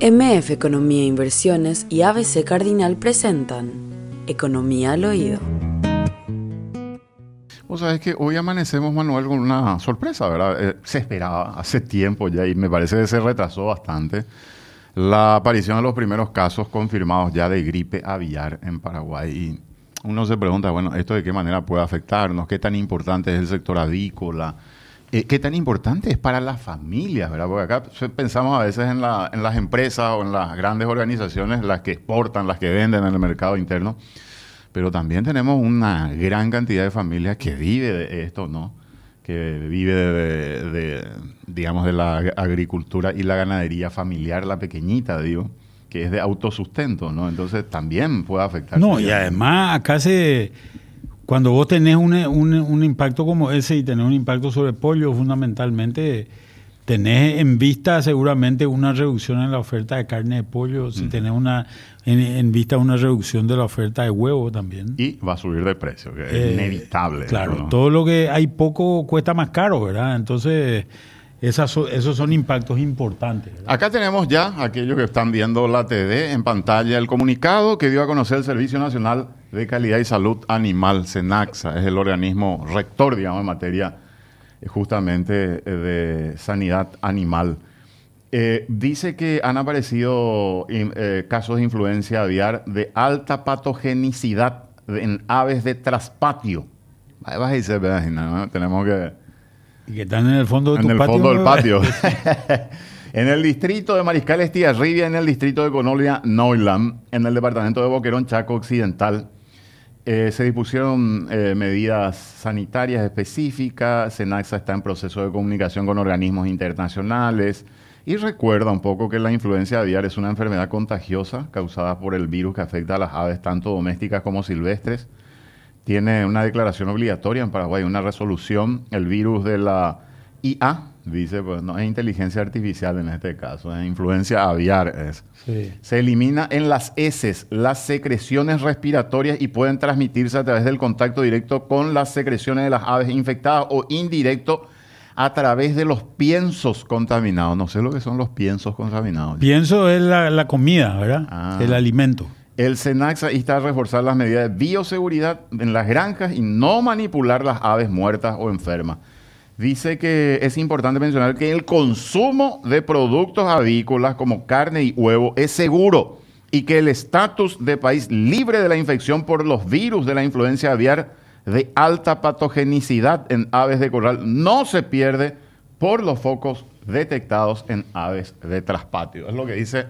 MF Economía e Inversiones y ABC Cardinal presentan Economía al Oído. Vos sabés que hoy amanecemos, Manuel, con una sorpresa, ¿verdad? Eh, se esperaba hace tiempo ya y me parece que se retrasó bastante la aparición de los primeros casos confirmados ya de gripe aviar en Paraguay. Y uno se pregunta, bueno, ¿esto de qué manera puede afectarnos? ¿Qué tan importante es el sector avícola? Eh, ¿Qué tan importante es para las familias? ¿verdad? Porque acá pensamos a veces en, las empresas o en las grandes organizaciones, las que exportan, las que venden en el mercado interno, pero también tenemos una gran cantidad de familias que vive de esto, ¿no? que vive de, digamos, de la agricultura y la ganadería familiar, la pequeñita, digo, que es de autosustento, ¿no? Entonces también puede afectar. No, y además acá se cuando vos tenés un, un, impacto como ese y tenés un impacto sobre el pollo, fundamentalmente tenés en vista seguramente una reducción en la oferta de carne de pollo, si mm. tenés una en, vista una reducción de la oferta de huevo también. Y va a subir de precio, que es eh, inevitable. Claro, todo lo que hay poco cuesta más caro, ¿verdad? Entonces esos son impactos importantes. Acá tenemos ya, aquellos que están viendo la TV en pantalla, el comunicado que dio a conocer el Servicio Nacional de Calidad y Salud Animal, SENAXA, es el organismo rector, digamos, en materia eh, justamente eh, de sanidad animal. Eh, dice que han aparecido casos de influencia aviar de alta patogenicidad en aves de traspatio. Vas a decir, tenemos que y que están en el fondo de en el fondo del patio. en el distrito de Mariscal Rivia, en el distrito de Conolia, Neuland, en el departamento de Boquerón, Chaco Occidental, eh, se dispusieron eh, medidas sanitarias específicas. Senaxa está en proceso de comunicación con organismos internacionales y recuerda un poco que la influencia aviar es una enfermedad contagiosa causada por el virus que afecta a las aves tanto domésticas como silvestres tiene una declaración obligatoria en Paraguay, una resolución, el virus de la IA, dice, pues no es inteligencia artificial en este caso, es influencia aviar. Es. Se elimina en las heces las secreciones respiratorias y pueden transmitirse a través del contacto directo con las secreciones de las aves infectadas o indirecto a través de los piensos contaminados. No sé lo que son los piensos contaminados. Pienso es la, comida, ¿verdad? Ah. El alimento. El SENAXA está a reforzar las medidas de bioseguridad en las granjas y no manipular las aves muertas o enfermas. Dice que es importante mencionar que el consumo de productos avícolas como carne y huevo es seguro y que el estatus de país libre de la infección por los virus de la influencia aviar de alta patogenicidad en aves de corral no se pierde por los focos detectados en aves de traspatio. Es lo que dice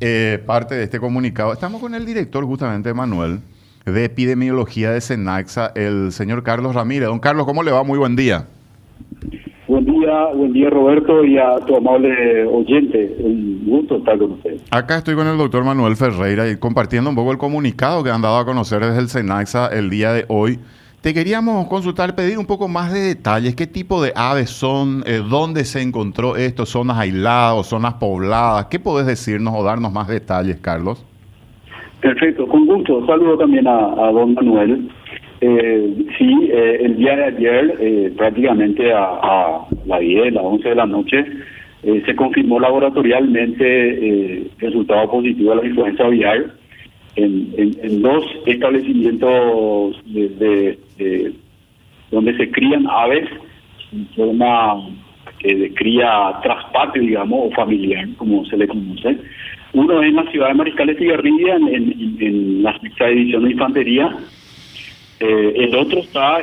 eh, parte de este comunicado. Estamos con el director, justamente, Manuel, de epidemiología de Senaxa, el señor Carlos Ramírez. Don Carlos, ¿cómo le va? Muy buen día. Buen día, buen día Roberto y a tu amable oyente. Un gusto estar con usted. Acá estoy con el doctor Manuel Ferreira y compartiendo un poco el comunicado que han dado a conocer desde el Senaxa el día de hoy te queríamos consultar, pedir un poco más de detalles. ¿Qué tipo de aves son? Eh, ¿Dónde se encontró esto? ¿Zonas aisladas zonas pobladas? ¿Qué podés decirnos o darnos más detalles, Carlos? Perfecto, con gusto. Saludo también a, don Manuel. Eh, sí, eh, el día de ayer, prácticamente a, las 10, las 11 de la noche, se confirmó laboratorialmente el resultado positivo de la influenza aviar en, dos establecimientos de, donde se crían aves en forma de cría traspatio, digamos, o familiar, como se le conoce. Uno es en la ciudad de Mariscal de en, en, en, la sexta división de infantería. Eh, el otro está a,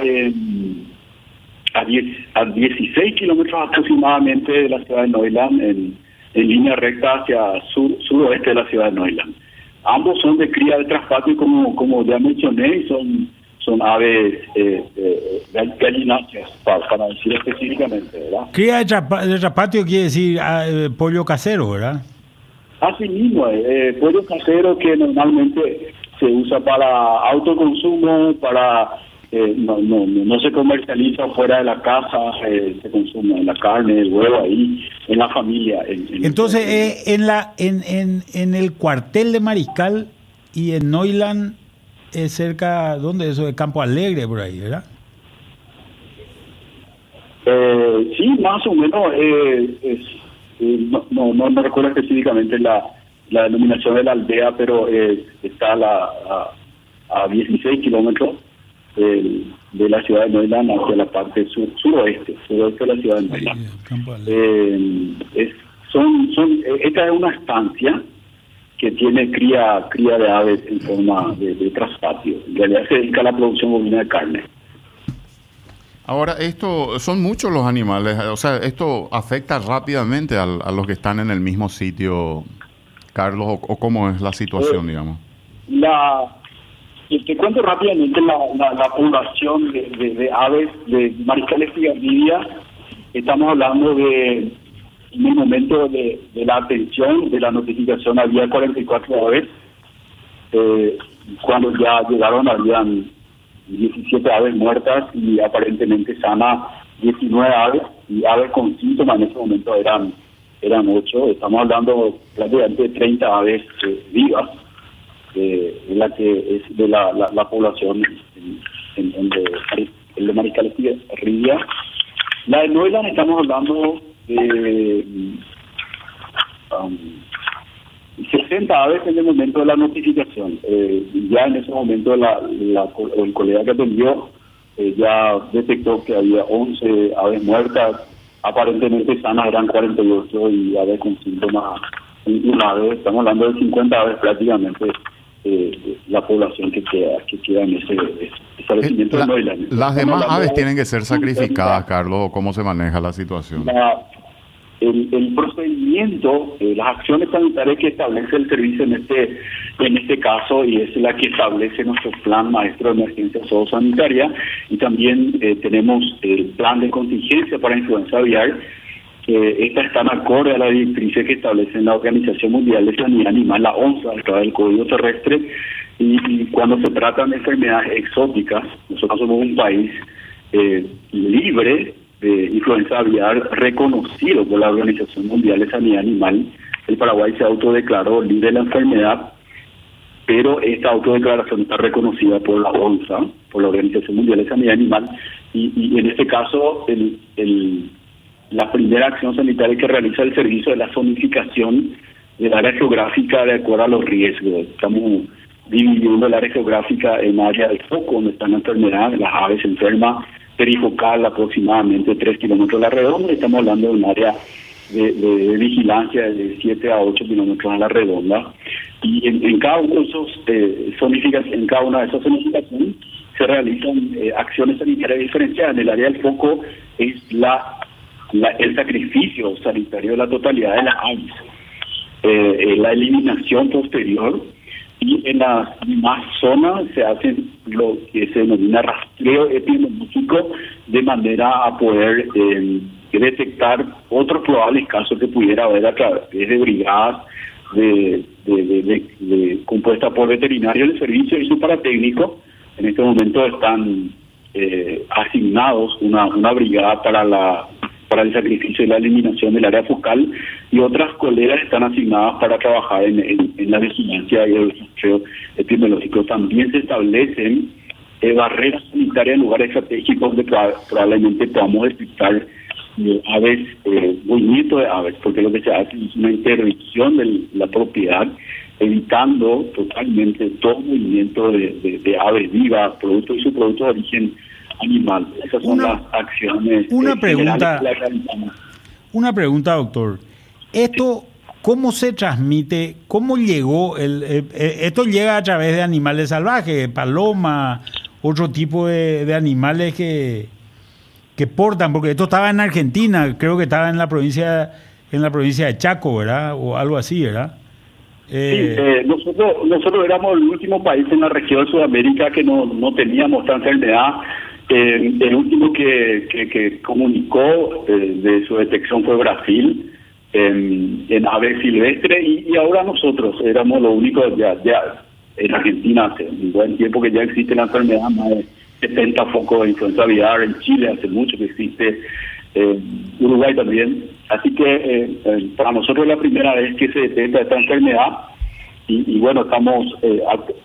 10, a 16 kilómetros aproximadamente de la ciudad de Neuland, en, en línea recta hacia sur, suroeste de la ciudad de Neuland. Ambos son de cría de traspatio, como, como ya mencioné, son, son aves eh, eh, gallináceas, para, para, decir específicamente, ¿verdad? Cría de, traspatio quiere decir ah, eh, pollo casero, ¿verdad? Así mismo, eh, pollo casero que normalmente se usa para autoconsumo, para eh, no, no, no se comercializa fuera de la casa, eh, se consume la carne, el huevo ahí, en la familia. Entonces, eh, en, la, en, en, en el cuartel de Mariscal y en Noiland, es cerca, ¿dónde eso? De Campo Alegre, por ahí, ¿verdad? sí, más o menos es no, no, no, recuerdo específicamente la, la denominación de la aldea, pero está a, la, a, 16 kilómetros de la ciudad de Neuland hacia la parte sur, suroeste, suroeste de la ciudad de Neuland. es, son, son, esta es una estancia que tiene cría cría de aves en forma de, de traspatio. En realidad se dedica a la producción bovina de carne. Ahora, esto son muchos los animales, o sea, esto afecta rápidamente a, los que están en el mismo sitio, Carlos, o, cómo es la situación, eh, digamos. La, te cuento rápidamente la, la, población de, aves de mariscales y Estamos hablando de en el momento de, la atención, de la notificación, había 44 aves. Eh, cuando ya llegaron, habían 17 aves muertas y aparentemente sana 19 aves. Y aves con síntomas en ese momento eran eran 8. Estamos hablando prácticamente de 30 aves eh, vivas, eh, la que es de la, la, población en, en, de, el de Mariscal Ría. La de Noelan estamos hablando eh, um, 60 aves en el momento de la notificación. Eh, ya en ese momento la, el colega que atendió eh, ya detectó que había 11 aves muertas, aparentemente sanas eran 48 y aves con síntomas una ave, estamos hablando de 50 aves prácticamente eh, la población que queda, que queda en ese, establecimiento. Eh, las demás aves tienen que ser sacrificadas, Carlos, ¿cómo se maneja la situación? El, procedimiento, eh, las acciones sanitarias que establece el servicio en este en este caso y es la que establece nuestro plan maestro de emergencia sanitaria y también eh, tenemos el plan de contingencia para influenza aviar esta está en acorde a la directriz que establece la Organización Mundial de Sanidad Animal, la ONSA, a través del Código Terrestre, y, cuando se tratan de enfermedades exóticas, nosotros somos un país eh, libre influenza aviar reconocido por la Organización Mundial de Sanidad Animal. El Paraguay se autodeclaró libre de la enfermedad, pero esta autodeclaración está reconocida por la ONSA, por la Organización Mundial de Sanidad Animal, y, en este caso el, la primera acción sanitaria que realiza el servicio de la zonificación del área geográfica de acuerdo a los riesgos. Estamos dividiendo el área geográfica en área de foco, donde están enfermedades, las aves enfermas, perifocal aproximadamente 3 kilómetros a la redonda, estamos hablando de un área de, vigilancia de 7 a 8 kilómetros a la redonda. Y en, cada uno de esos eh, en cada una de esas zonificaciones se realizan eh, acciones sanitarias diferenciadas. En el área del foco es la, el sacrificio sanitario de la totalidad de las aves, eh, la eliminación posterior y en las demás zonas se hace lo que se denomina rastreo epidemiológico de manera a poder eh, detectar otros probables casos que pudiera haber a través de brigadas de, de, compuestas por veterinarios del servicio y su paratécnico. En este momento están eh, asignados una, una brigada para la para el sacrificio y la eliminación del área focal y otras colegas están asignadas para trabajar en, en, la vigilancia y el rastreo epidemiológico. También se establecen eh, barreras sanitarias en lugares estratégicos donde probablemente podamos detectar eh, aves, eh, movimiento de aves, porque lo que se hace es una interdicción de la propiedad, evitando totalmente todo movimiento de, de, aves vivas, productos y subproductos de origen animal. Esas son las acciones. Una pregunta, una pregunta, doctor. Esto, ¿cómo se transmite? ¿Cómo llegó? El, eh, eh, esto llega a través de animales salvajes, paloma, otro tipo de, animales que, que portan, porque esto estaba en Argentina, creo que estaba en la provincia en la provincia de Chaco, ¿verdad? O algo así, ¿verdad? Eh, sí, nosotros, nosotros éramos el último país en la región de Sudamérica que no, no teníamos esta enfermedad. Eh, el último que, que, comunicó eh, de su detección fue Brasil en, en ave silvestre y, ahora nosotros éramos los únicos ya, ya en Argentina hace un buen tiempo que ya existe la enfermedad, más de 70 focos de influenza aviar, en Chile hace mucho que existe, en Uruguay también. Así que eh, para nosotros es la primera vez que se detecta esta enfermedad y, bueno, estamos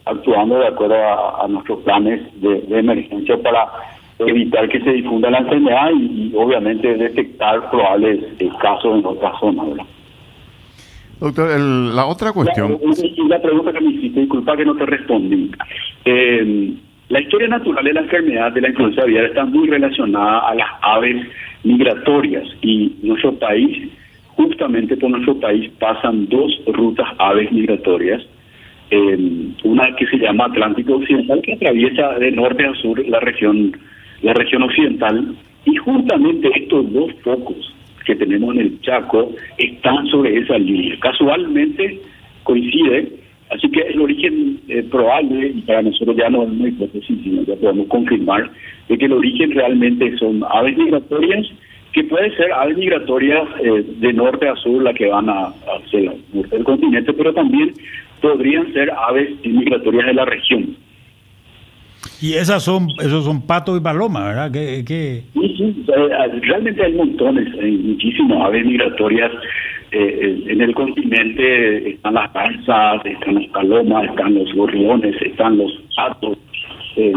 actuando de acuerdo a, nuestros planes de emergencia para evitar que se difunda la enfermedad y, obviamente detectar probables eh, casos en otras zonas. Doctor, la otra cuestión... La, la pregunta que me hiciste, disculpa que no te respondí. Eh, la historia natural de la enfermedad de la influenza aviar está muy relacionada a las aves migratorias y nuestro país, justamente por nuestro país, pasan dos rutas aves migratorias. Eh, una que se llama Atlántico Occidental, que atraviesa de norte a sur la región, la región occidental, y justamente estos dos focos que tenemos en el Chaco están sobre esa línea. Casualmente coincide, así que el origen eh, probable, y para nosotros ya no es una hipótesis, sino ya podemos confirmar, de que el origen realmente son aves migratorias, que pueden ser aves migratorias eh, de norte a sur, las que van a, hacia el continente, pero también podrían ser aves migratorias de la región. Y esas son, esos son patos y palomas, ¿verdad? ¿Qué, Sí, sí, realmente hay montones, hay muchísimas aves migratorias. Eh, en el continente están las garzas, están las palomas, están los gorriones, están los patos. Eh,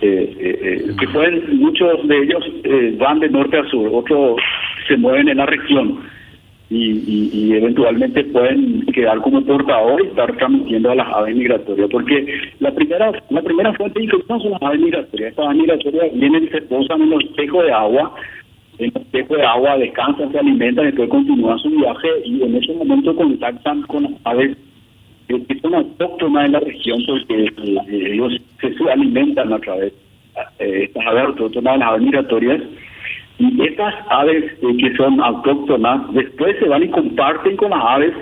eh, que pueden, muchos de ellos van de norte a sur, otros se mueven en la región y, y, eventualmente pueden quedar como portadores y estar transmitiendo a las aves migratorias, porque la primera la primera fuente de infección son las aves migratorias. Estas aves migratorias vienen y se posan en los espejos de agua, en los espejos de agua descansan, se alimentan, y después continúan su viaje y en ese momento contactan con las aves que son autóctonas en la región porque eh, ellos se alimentan a través de eh, estas aves autóctonas, las aves migratorias y estas aves eh, que son autóctonas después se van y comparten con las aves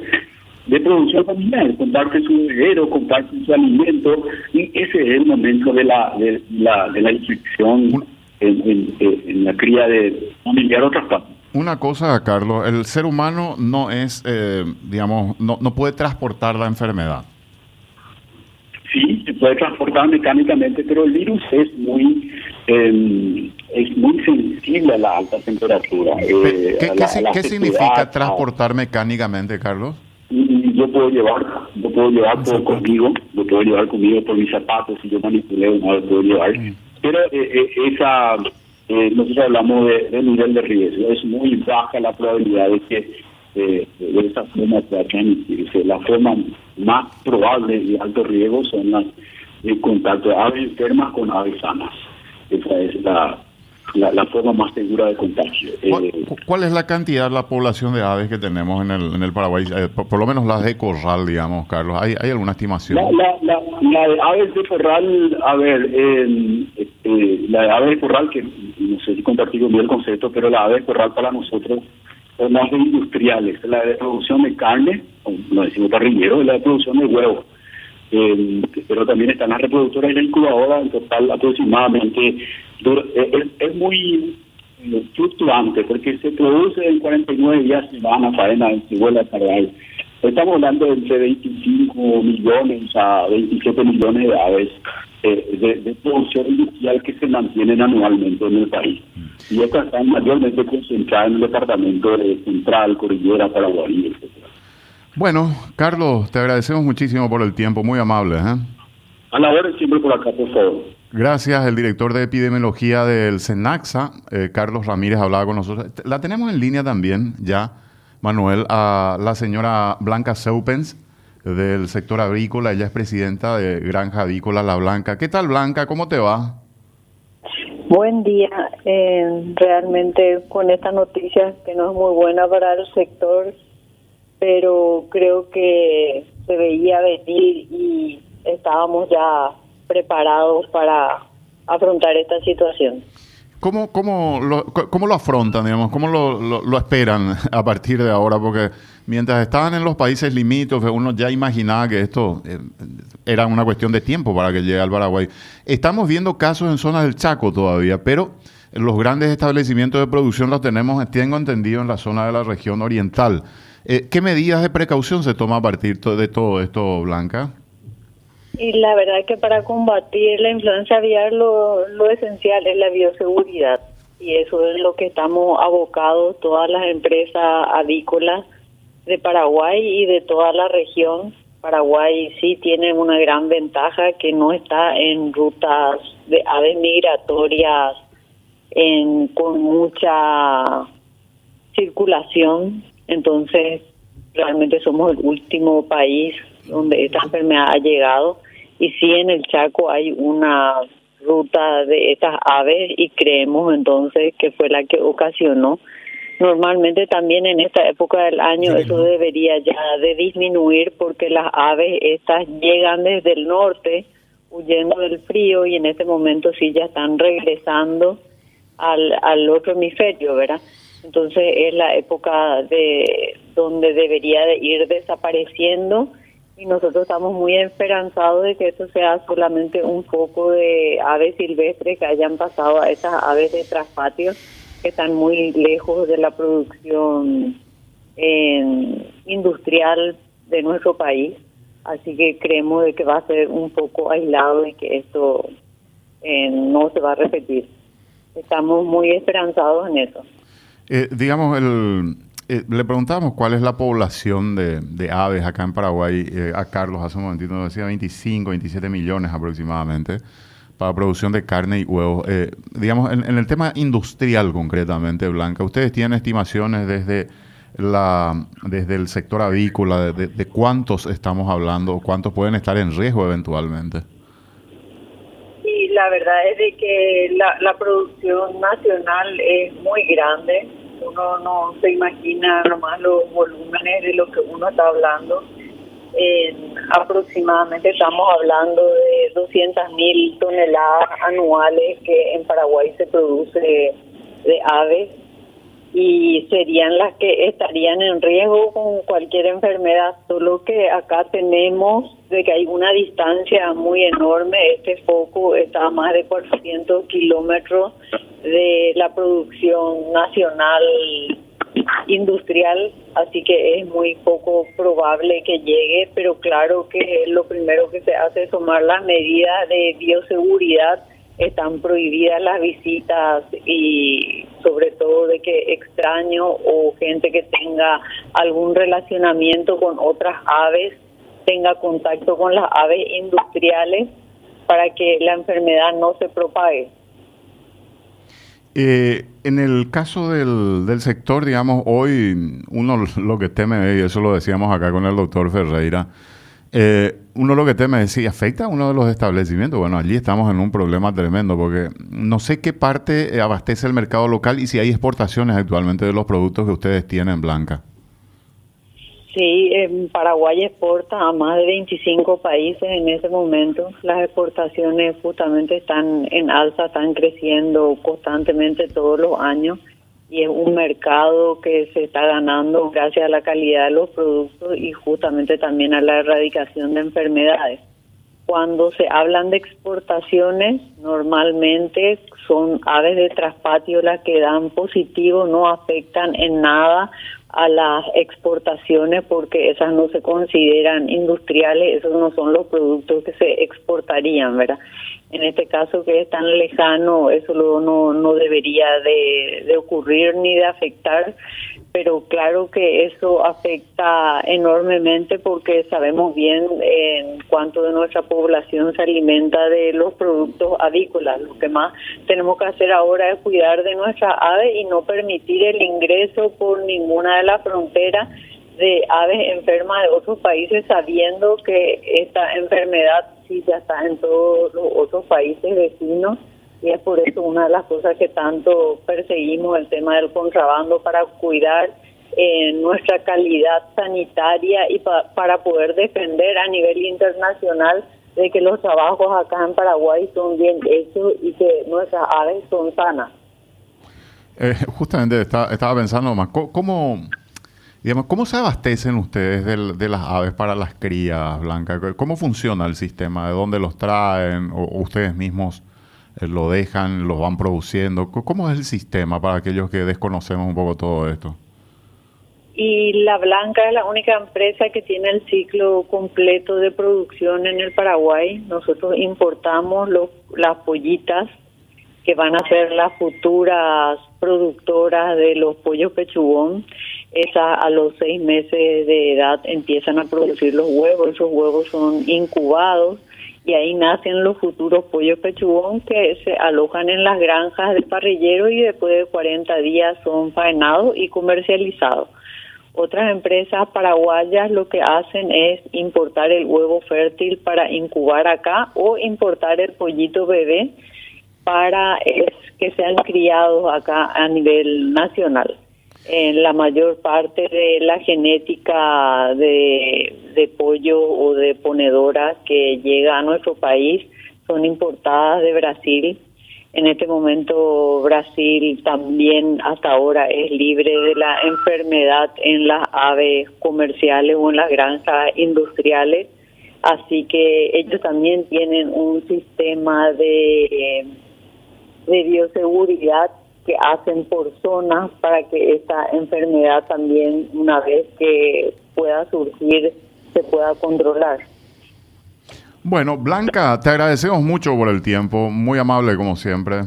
de producción familiar, comparten su bebedero, comparten su alimento y ese es el momento de la de la, de la infección en, en, la cría de familiar otras partes. Una cosa, Carlos, el ser humano no es, eh, digamos, no, no puede transportar la enfermedad. Sí, se puede transportar mecánicamente, pero el virus es muy eh, es muy sensible a la alta temperatura. Eh, ¿Qué, significa transportar mecánicamente, Carlos? yo puedo llevar, yo puedo llevar todo conmigo, lo puedo llevar conmigo por mis zapatos, si yo manipulé no lo puedo llevar. Mm. Pero eh, eh, esa, nosotros hablamos de, nivel de riesgo, es muy baja la probabilidad de que de esa forma transmitirse. La forma más probable de alto riesgo son las de contacto de aves enfermas con aves sanas. Esa es la, la, forma más segura de contagio. Eh, ¿Cuál, es la cantidad, la población de aves que tenemos en el, en el Paraguay? Eh, por, lo menos las de corral, digamos, Carlos. ¿Hay, hay alguna estimación? La, la, de aves de corral, a ver, eh, la de aves de corral, que no sé si compartí bien el concepto, pero la ave de corral para nosotros son más de industriales. La de producción de carne, no decimos parrillero, la de producción de huevos pero también están las reproductoras y la incubadora, en total aproximadamente eh, es, muy eh, fluctuante porque se produce en 49 días se van a faena en vuelve a Estamos hablando de entre 25 millones a 27 millones de aves eh, de, producción industrial que se mantienen anualmente en el país. Y estas están mayormente concentradas en el departamento de Central, Cordillera, Paraguay, etcétera. Bueno, Carlos, te agradecemos muchísimo por el tiempo, muy amable. ¿eh? A la hora siempre por acá, por favor. Gracias, el director de epidemiología del SENAXA, eh, Carlos Ramírez, hablaba con nosotros. La tenemos en línea también ya, Manuel, a la señora Blanca Seupens del sector agrícola. Ella es presidenta de Granja Avícola La Blanca. ¿Qué tal, Blanca? ¿Cómo te va? Buen día. Eh, realmente con esta noticia que no es muy buena para el sector pero creo que se veía venir y estábamos ya preparados para afrontar esta situación. ¿Cómo, cómo, lo, cómo lo afrontan, digamos? ¿Cómo lo, lo, esperan a partir de ahora? Porque mientras estaban en los países limítrofes, uno ya imaginaba que esto eh, era una cuestión de tiempo para que llegue al Paraguay. Estamos viendo casos en zonas del Chaco todavía, pero los grandes establecimientos de producción los tenemos, tengo entendido, en la zona de la región oriental. Eh, ¿Qué medidas de precaución se toma a partir de todo esto, Blanca? Y la verdad que para combatir la influenza aviar lo, lo esencial es la bioseguridad. Y eso es lo que estamos abocados todas las empresas avícolas de Paraguay y de toda la región. Paraguay sí tiene una gran ventaja que no está en rutas de aves migratorias en, con mucha circulación, entonces realmente somos el último país donde esta enfermedad ha llegado y sí en el Chaco hay una ruta de estas aves y creemos entonces que fue la que ocasionó. Normalmente también en esta época del año eso debería ya de disminuir porque las aves estas llegan desde el norte huyendo del frío y en este momento sí ya están regresando al, al otro hemisferio, ¿verdad? Entonces es la época de donde debería de ir desapareciendo y nosotros estamos muy esperanzados de que eso sea solamente un poco de aves silvestres que hayan pasado a esas aves de traspatio que están muy lejos de la producción industrial de nuestro país. Así que creemos de que va a ser un poco aislado y que esto eh, no se va a repetir. Estamos muy esperanzados en eso. Eh, digamos, el, eh, le preguntamos cuál es la población de, aves acá en Paraguay. Eh, a Carlos hace un momentito nos decía 25, 27 millones aproximadamente para producción de carne y huevos. digamos, en, el tema industrial concretamente, Blanca, ¿ustedes tienen estimaciones desde, la, desde el sector avícola de, de cuántos estamos hablando, cuántos pueden estar en riesgo eventualmente? La verdad es de que la, la producción nacional es muy grande. Uno no se imagina nomás los volúmenes de lo que uno está hablando. aproximadamente estamos hablando de 200 mil toneladas anuales que en Paraguay se produce de aves y serían las que estarían en riesgo con cualquier enfermedad, solo que acá tenemos de que hay una distancia muy enorme, este foco está a más de 400 kilómetros de la producción nacional industrial, así que es muy poco probable que llegue, pero claro que lo primero que se hace es tomar las medidas de bioseguridad están prohibidas las visitas y sobre todo de que extraño o gente que tenga algún relacionamiento con otras aves tenga contacto con las aves industriales para que la enfermedad no se propague. Eh, en el caso del, del, sector, digamos, hoy uno lo que teme, y eso lo decíamos acá con el doctor Ferreira, eh, uno lo que teme es si afecta a uno de los establecimientos. Bueno, allí estamos en un problema tremendo porque no sé qué parte abastece el mercado local y si hay exportaciones actualmente de los productos que ustedes tienen, Blanca. Sí, en Paraguay exporta a más de 25 países en ese momento. Las exportaciones justamente están en alza, están creciendo constantemente todos los años y es un mercado que se está ganando gracias a la calidad de los productos y justamente también a la erradicación de enfermedades. Cuando se hablan de exportaciones, normalmente son aves de traspatio las que dan positivo, no afectan en nada a las exportaciones porque esas no se consideran industriales, esos no son los productos que se exportarían, ¿verdad? En este caso que es tan lejano, eso no, no debería de, de ocurrir ni de afectar, pero claro que eso afecta enormemente porque sabemos bien en cuánto de nuestra población se alimenta de los productos avícolas. Lo que más tenemos que hacer ahora es cuidar de nuestra ave y no permitir el ingreso por ninguna de las fronteras de aves enfermas de otros países sabiendo que esta enfermedad sí ya está en todos los otros países vecinos y es por eso una de las cosas que tanto perseguimos el tema del contrabando para cuidar eh, nuestra calidad sanitaria y para poder defender a nivel internacional de que los trabajos acá en Paraguay son bien hechos y que nuestras aves son sanas. Eh, justamente estaba pensando más, ¿cómo, ¿cómo se abastecen ustedes de, las aves para las crías, Blanca? ¿Cómo funciona el sistema? ¿De dónde los traen? ¿O, ustedes mismos eh, lo dejan, los van produciendo? ¿Cómo es el sistema para aquellos que desconocemos un poco todo esto? Y La Blanca es la única empresa que tiene el ciclo completo de producción en el Paraguay. Nosotros importamos las pollitas que van a ser las futuras productoras de los pollos pechugón, esas a los seis meses de edad empiezan a producir los huevos, esos huevos son incubados y ahí nacen los futuros pollos pechugón que se alojan en las granjas del parrillero y después de 40 días son faenados y comercializados. Otras empresas paraguayas lo que hacen es importar el huevo fértil para incubar acá o importar el pollito bebé para que sean criados acá a nivel nacional. En la mayor parte de la genética de, de pollo o de ponedora que llega a nuestro país son importadas de Brasil en este momento Brasil también hasta ahora es libre de la enfermedad en las aves comerciales o en las granjas industriales, así que ellos también tienen un sistema de, de bioseguridad que hacen por zonas para que esta enfermedad también una vez que pueda surgir se pueda controlar. Bueno, Blanca, te agradecemos mucho por el tiempo, muy amable como siempre.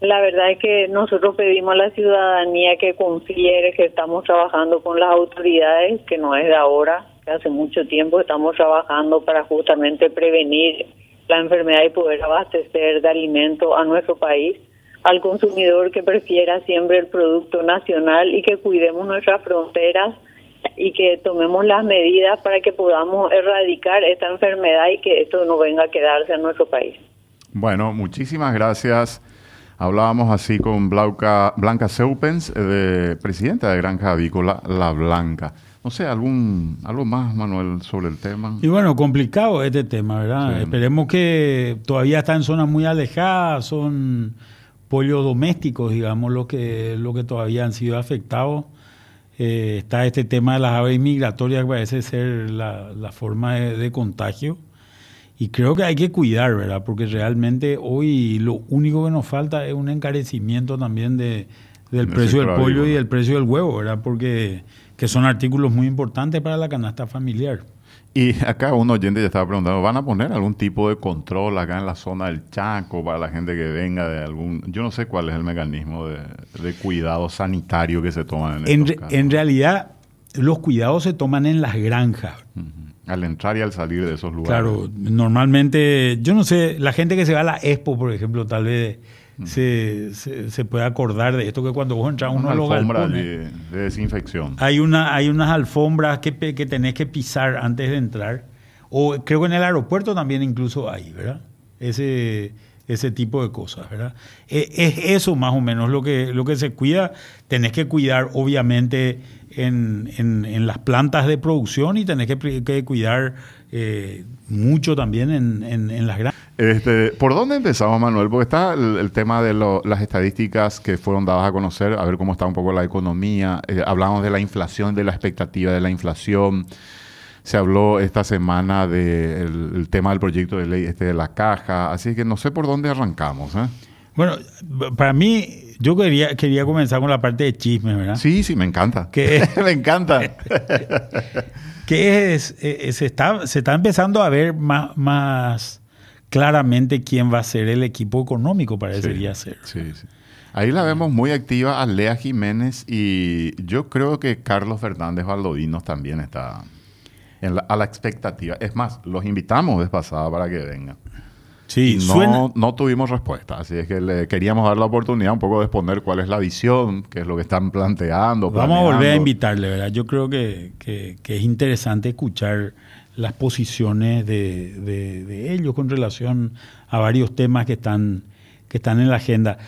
La verdad es que nosotros pedimos a la ciudadanía que confíe que estamos trabajando con las autoridades, que no es de ahora, que hace mucho tiempo estamos trabajando para justamente prevenir la enfermedad y poder abastecer de alimento a nuestro país, al consumidor que prefiera siempre el producto nacional y que cuidemos nuestras fronteras y que tomemos las medidas para que podamos erradicar esta enfermedad y que esto no venga a quedarse en nuestro país. Bueno, muchísimas gracias. Hablábamos así con Blanca, Blanca Seupens, eh, de, presidenta de Granja Avícola La Blanca. No sé, algún algo más, Manuel, sobre el tema. Y bueno, complicado este tema, ¿verdad? Esperemos que todavía está en zonas muy alejadas, son pollos domésticos, digamos, lo que, lo que todavía han sido afectados. Eh, está este tema de las aves migratorias que parece ser la, forma de, contagio. Y creo que hay que cuidar, ¿verdad? Porque realmente hoy lo único que nos falta es un encarecimiento también de, del precio del pollo y del precio del huevo, ¿verdad? Porque que son artículos muy importantes para la canasta familiar. Y acá un oyente ya estaba preguntando, ¿van a poner algún tipo de control acá en la zona del Chaco para la gente que venga de algún... Yo no sé cuál es el mecanismo de, cuidado sanitario que se toma en, en, en realidad, los cuidados se toman en las granjas. Al entrar y al salir de esos lugares. Claro, normalmente, yo no sé, la gente que se va a la Expo, por ejemplo, tal vez se, se, puede acordar de esto que cuando vos entras uno a los de, de, desinfección. Hay, una, hay unas alfombras que, que tenés que pisar antes de entrar. O creo que en el aeropuerto también incluso hay, ¿verdad? Ese, ese tipo de cosas, ¿verdad? E, es, eso más o menos lo que, lo que se cuida. Tenés que cuidar, obviamente, en, en, las plantas de producción y tenés que, cuidar eh, mucho también en, en las grandes. Este, ¿Por dónde empezamos, Manuel? Porque está el, tema de las estadísticas que fueron dadas a conocer, a ver cómo está un poco la economía. Eh, hablamos de la inflación, de la expectativa de la inflación. Se habló esta semana del tema del proyecto de ley este de la caja. Así que no sé por dónde arrancamos. ¿eh? Bueno, para mí, yo quería, quería comenzar con la parte de chisme, ¿verdad? Sí, sí, me encanta. me encanta. que es, eh, se, está, se está empezando a ver más, más claramente quién va a ser el equipo económico, parecería ser. Sí, sí. Ahí la vemos muy activa a Lea Jiménez y yo creo que Carlos Fernández Valdovinos también está a la expectativa. Es más, los invitamos de pasada para que vengan. Sí, no, no tuvimos respuesta, así es que le queríamos dar la oportunidad un poco de exponer cuál es la visión, qué es lo que están planteando. Vamos a volver a invitarle, ¿verdad? Yo creo que, que es interesante escuchar las posiciones de, ellos con relación a varios temas que están, que están en la agenda.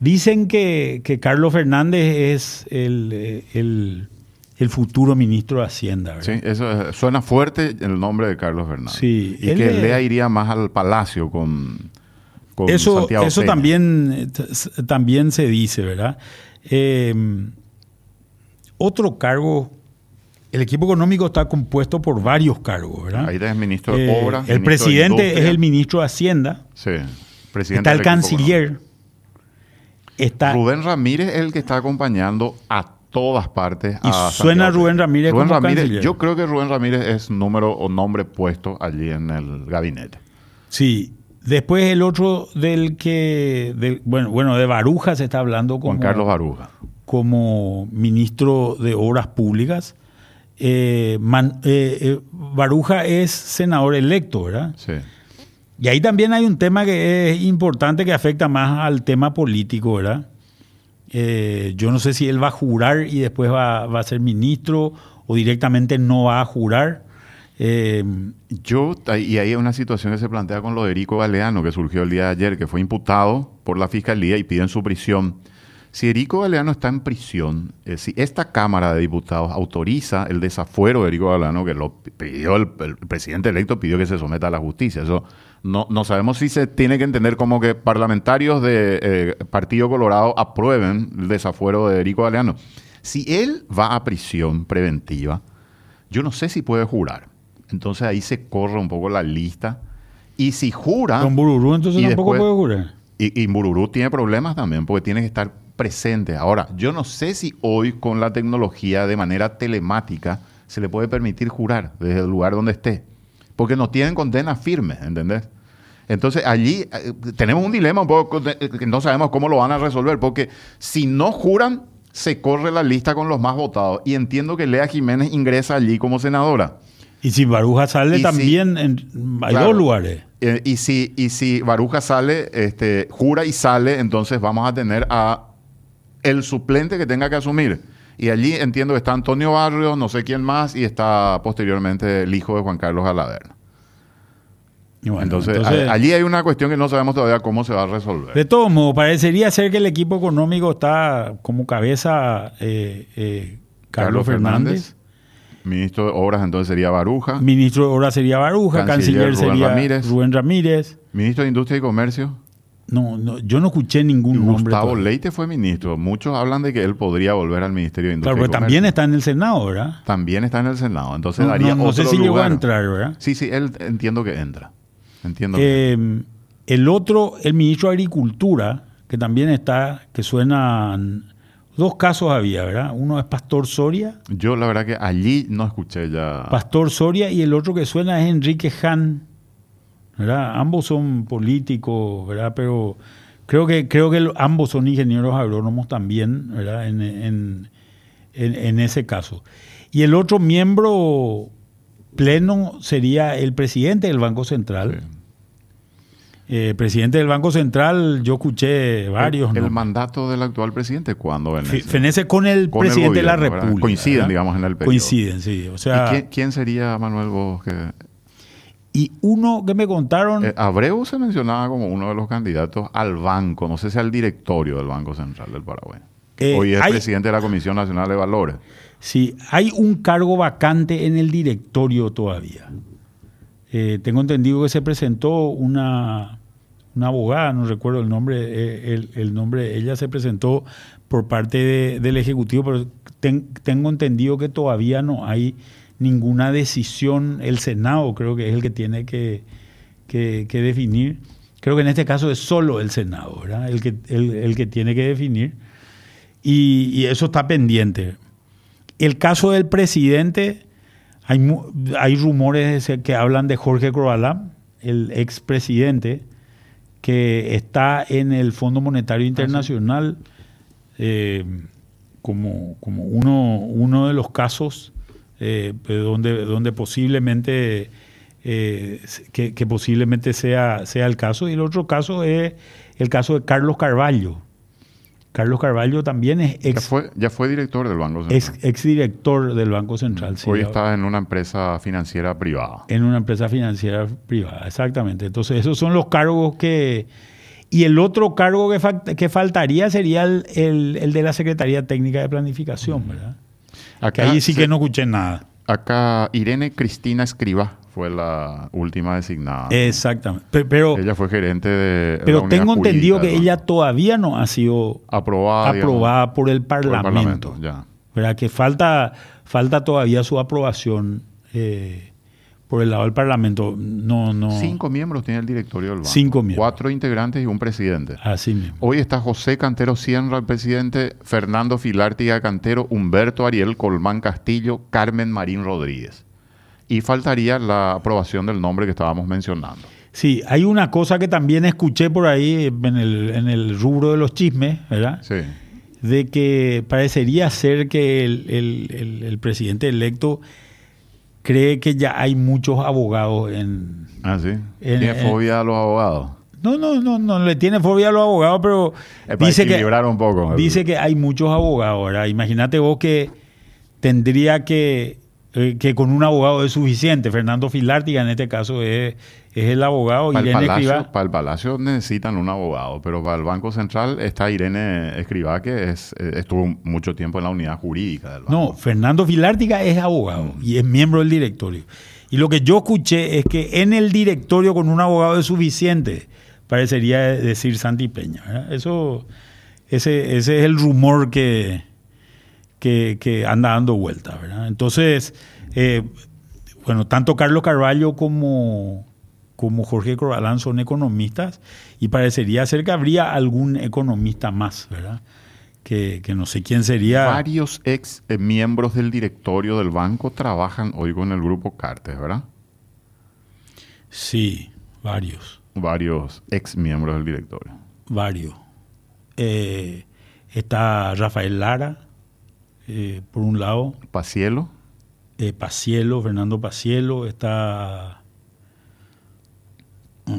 Dicen que, Carlos Fernández es el, futuro ministro de Hacienda. Sí, eso suena fuerte el nombre de Carlos Fernández. Sí, y que Lea iría más al palacio con, con eso, Eso también, también se dice, ¿verdad? Eh, otro cargo el equipo económico está compuesto por varios cargos, ¿verdad? Ahí el ministro de eh, Obras. El presidente es el ministro de Hacienda. Sí. Presidente está el canciller. Está, Rubén Ramírez es el que está acompañando a todas partes. Y suena Rubén Ramírez Rubén Ramírez, Yo creo que Rubén Ramírez es número o nombre puesto allí en el gabinete. Sí. después el otro del que, bueno, bueno, de Baruja se está hablando como, Juan Carlos Baruja. como ministro de Obras Públicas. Eh, Man- eh, eh, Baruja es senador electo, ¿verdad? Sí. Y ahí también hay un tema que es importante que afecta más al tema político, ¿verdad? Eh, yo no sé si él va a jurar y después va, a ser ministro o directamente no va a jurar. Eh, Yo, y hay una situación que se plantea con lo de Erico Galeano, que surgió el día de ayer, que fue imputado por la fiscalía y piden su prisión. Si Erico Galeano está en prisión, eh, si esta Cámara de Diputados autoriza el desafuero de Erico Galeano, que lo pidió el, el presidente electo, pidió que se someta a la justicia. Eso no, no sabemos si se tiene que entender como que parlamentarios de eh, Partido Colorado aprueben el desafuero de Erico Galeano. Si él va a prisión preventiva, yo no sé si puede jurar. Entonces ahí se corre un poco la lista. Y si jura... con Bururú entonces tampoco después- puede jurar. Y, y Bururú tiene problemas también porque tiene que estar presente. Ahora, yo no sé si hoy con la tecnología de manera telemática se le puede permitir jurar desde el lugar donde esté. Porque no tienen condena firme, ¿entendés? Entonces allí eh, tenemos un dilema un poco eh, que no sabemos cómo lo van a resolver. Porque si no juran, se corre la lista con los más votados. Y entiendo que Lea Jiménez ingresa allí como senadora. Y si Baruja sale Y si- también, en- hay Claro. dos lugares. Eh, y si, y si Baruja sale, este, jura y sale, entonces vamos a tener a el suplente que tenga que asumir. Y allí entiendo que está Antonio Barrios, no sé quién más, y está posteriormente el hijo de Juan Carlos bueno, entonces, entonces, a- allí hay una cuestión que no sabemos todavía cómo se va a resolver. de todos modos, parecería ser que el equipo económico está como cabeza eh, eh, Carlos, Fernández. Ministro de Obras entonces sería Baruja. Ministro de Obras sería Baruja, Canciller canciller, Rubén sería Ramírez. Rubén Ramírez. Ministro de Industria y Comercio. No, no, yo no escuché ningún nombre. Gustavo. Leite fue ministro. Muchos hablan de que él podría volver al Ministerio de Industria Claro, pero también está en el Senado, ¿verdad? También está en el Senado. Entonces No, daría no- no sé otro si llegó a entrar, ¿verdad? Sí, sí, él entiendo que entra. Entiendo. que- Eh, el otro, el ministro de Agricultura, que también está, que suenan. Dos casos había, ¿verdad? Uno es Pastor Soria, Yo la verdad que allí no escuché ya. Pastor Soria, y el otro que suena es Enrique Han, ¿verdad? Ambos son políticos, ¿verdad? Pero creo que, creo que ambos son ingenieros agrónomos también, ¿verdad? En, en- en- en ese caso. Y el otro miembro pleno sería el presidente del Banco Central. Sí. Eh, presidente del Banco Central, yo escuché varios. el, el ¿no? mandato del actual presidente, ¿cuándo Fe- vence? Fenece con el Con el presidente de la. República. Coinciden, ¿verdad? digamos, en el periodo. Coinciden, sí. O sea, ¿Y quién, quién sería Manuel Vos? Que, y uno que me contaron, eh, Abreu se mencionaba como uno de los candidatos al banco, no sé si al directorio del Banco Central del Paraguay. Eh, Hoy es hay- presidente de la Comisión Nacional de Valores. sí, hay un cargo vacante en el directorio todavía. Eh, tengo entendido que se presentó una, una abogada, no recuerdo el nombre, eh, el, el nombre, ella se presentó por parte de- del Ejecutivo, pero ten- tengo entendido que todavía no hay ninguna decisión, el Senado creo que es el que tiene que, que- que definir. Creo que en este caso es solo el Senado, ¿verdad? El que, el, el que tiene que definir. Y, y eso está pendiente. El caso del presidente, hay, hay rumores que hablan de Jorge Corbalán, el expresidente, que está en el Fondo Monetario Internacional eh, como, como uno, uno de los casos eh, donde, donde posiblemente eh, que, que posiblemente sea, sea el caso. Y el otro caso es el caso de Carlos Carballo. Carlos Carballo también es Ya ex, fue, ya fue director del Banco Central. ex, exdirector del Banco Central. sí, Hoy está en una empresa financiera privada. en una empresa financiera privada, exactamente. Entonces, esos son los cargos que... Y el otro cargo que, fa- que faltaría sería el, el- el de la Secretaría Técnica de Planificación, ¿verdad? Acá ahí sí que no escuché nada. Acá Irene Cristina Escriba fue la última designada. Exactamente. Pe- Pero, ella fue gerente de. pero tengo entendido que ella todavía no ha sido aprobada, digamos, aprobada por el por el Parlamento. ya. ¿verdad? Que falta, falta todavía su aprobación eh, por el lado del Parlamento. No, no. Cinco miembros tiene el directorio del banco. Cinco miembros. Cuatro integrantes y un presidente. Así mismo. Hoy está José Cantero Sierra, el presidente, Fernando Filártiga Cantero, Humberto Ariel Colmán Castillo, Carmen Marín Rodríguez. Y faltaría la aprobación del nombre que estábamos mencionando. Sí, hay una cosa que también escuché por ahí en el, en el rubro de los chismes, ¿verdad? Sí. De que parecería ser que el, el- el- el presidente electo cree que ya hay muchos abogados en... Ah, sí. En- Tiene en- fobia a los abogados. No, no, no, no le tiene fobia a los abogados, pero Es dice que, un poco. dice que hay muchos abogados, ¿verdad? Imagínate vos que tendría que, eh, que con un abogado es suficiente. Fernando Filártiga en este caso es, es el abogado. Para el, Irene palacio, Escrivá- para el Palacio necesitan un abogado, pero para el Banco Central está Irene Escribá, que es, eh, estuvo mucho tiempo en la unidad jurídica del banco. No, Fernando Filártiga es abogado y es miembro del directorio. Y lo que yo escuché es que en el directorio con un abogado es suficiente, parecería decir Santi Peña. ¿verdad? Eso, ese, ese es el rumor que, que, que anda dando vueltas. ¿verdad? Entonces, eh, bueno, tanto Carlos Carballo como, como Jorge Corbalán son economistas y parecería ser que habría algún economista más, ¿verdad? Que, que no sé quién sería. Varios ex eh, miembros del directorio del banco trabajan hoy con el grupo Cartes, ¿verdad? Sí, varios, Varios ex miembros del directorio. varios. Eh, está Rafael Lara, eh, por un lado, Pacielo, eh, Pacielo, Fernando Pacielo, está...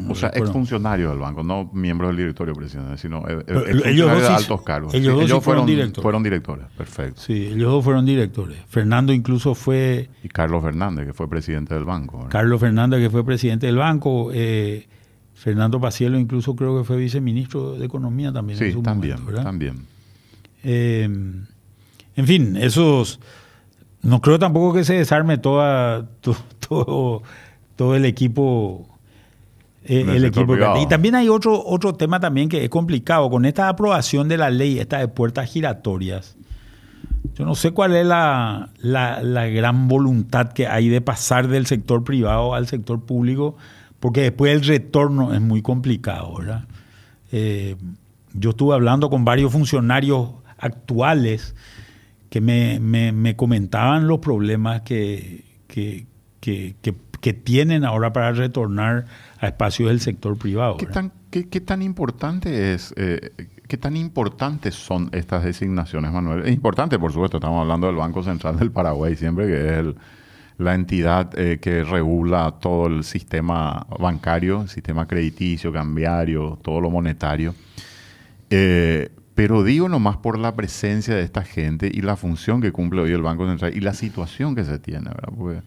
o sea, exfuncionarios del banco, no miembros del directorio presidente, sino ellos dos de altos cargos. ellos dos sí fueron directores. fueron directores, perfecto. Sí, ellos dos fueron directores. Fernando incluso fue Y Carlos Fernández, que fue presidente del banco. ¿verdad? Carlos Fernández, que fue presidente del banco. eh, Fernando Pacielo incluso creo que fue viceministro de Economía también. en sí, su también, también. Eh, en fin, esos. No creo tampoco que se desarme toda, to- todo, todo el equipo. Eh, el equipo y también hay otro, otro tema también que es complicado. Con esta aprobación de la ley, esta de puertas giratorias, yo no sé cuál es la, la- la gran voluntad que hay de pasar del sector privado al sector público, porque después el retorno es muy complicado, ¿verdad? Eh, yo estuve hablando con varios funcionarios actuales que me, me- me comentaban los problemas que- que- que tienen ahora para retornar a espacios del sector privado. ¿Qué tan, qué, qué tan importante es, eh, qué tan importantes son estas designaciones, Manuel? Es importante, por supuesto, estamos hablando del Banco Central del Paraguay siempre, que es el- la entidad eh, que regula todo el sistema bancario, el sistema crediticio, cambiario, todo lo monetario. Eh, pero digo nomás por la presencia de esta gente y la función que cumple hoy el Banco Central y la situación que se tiene, ¿verdad? Porque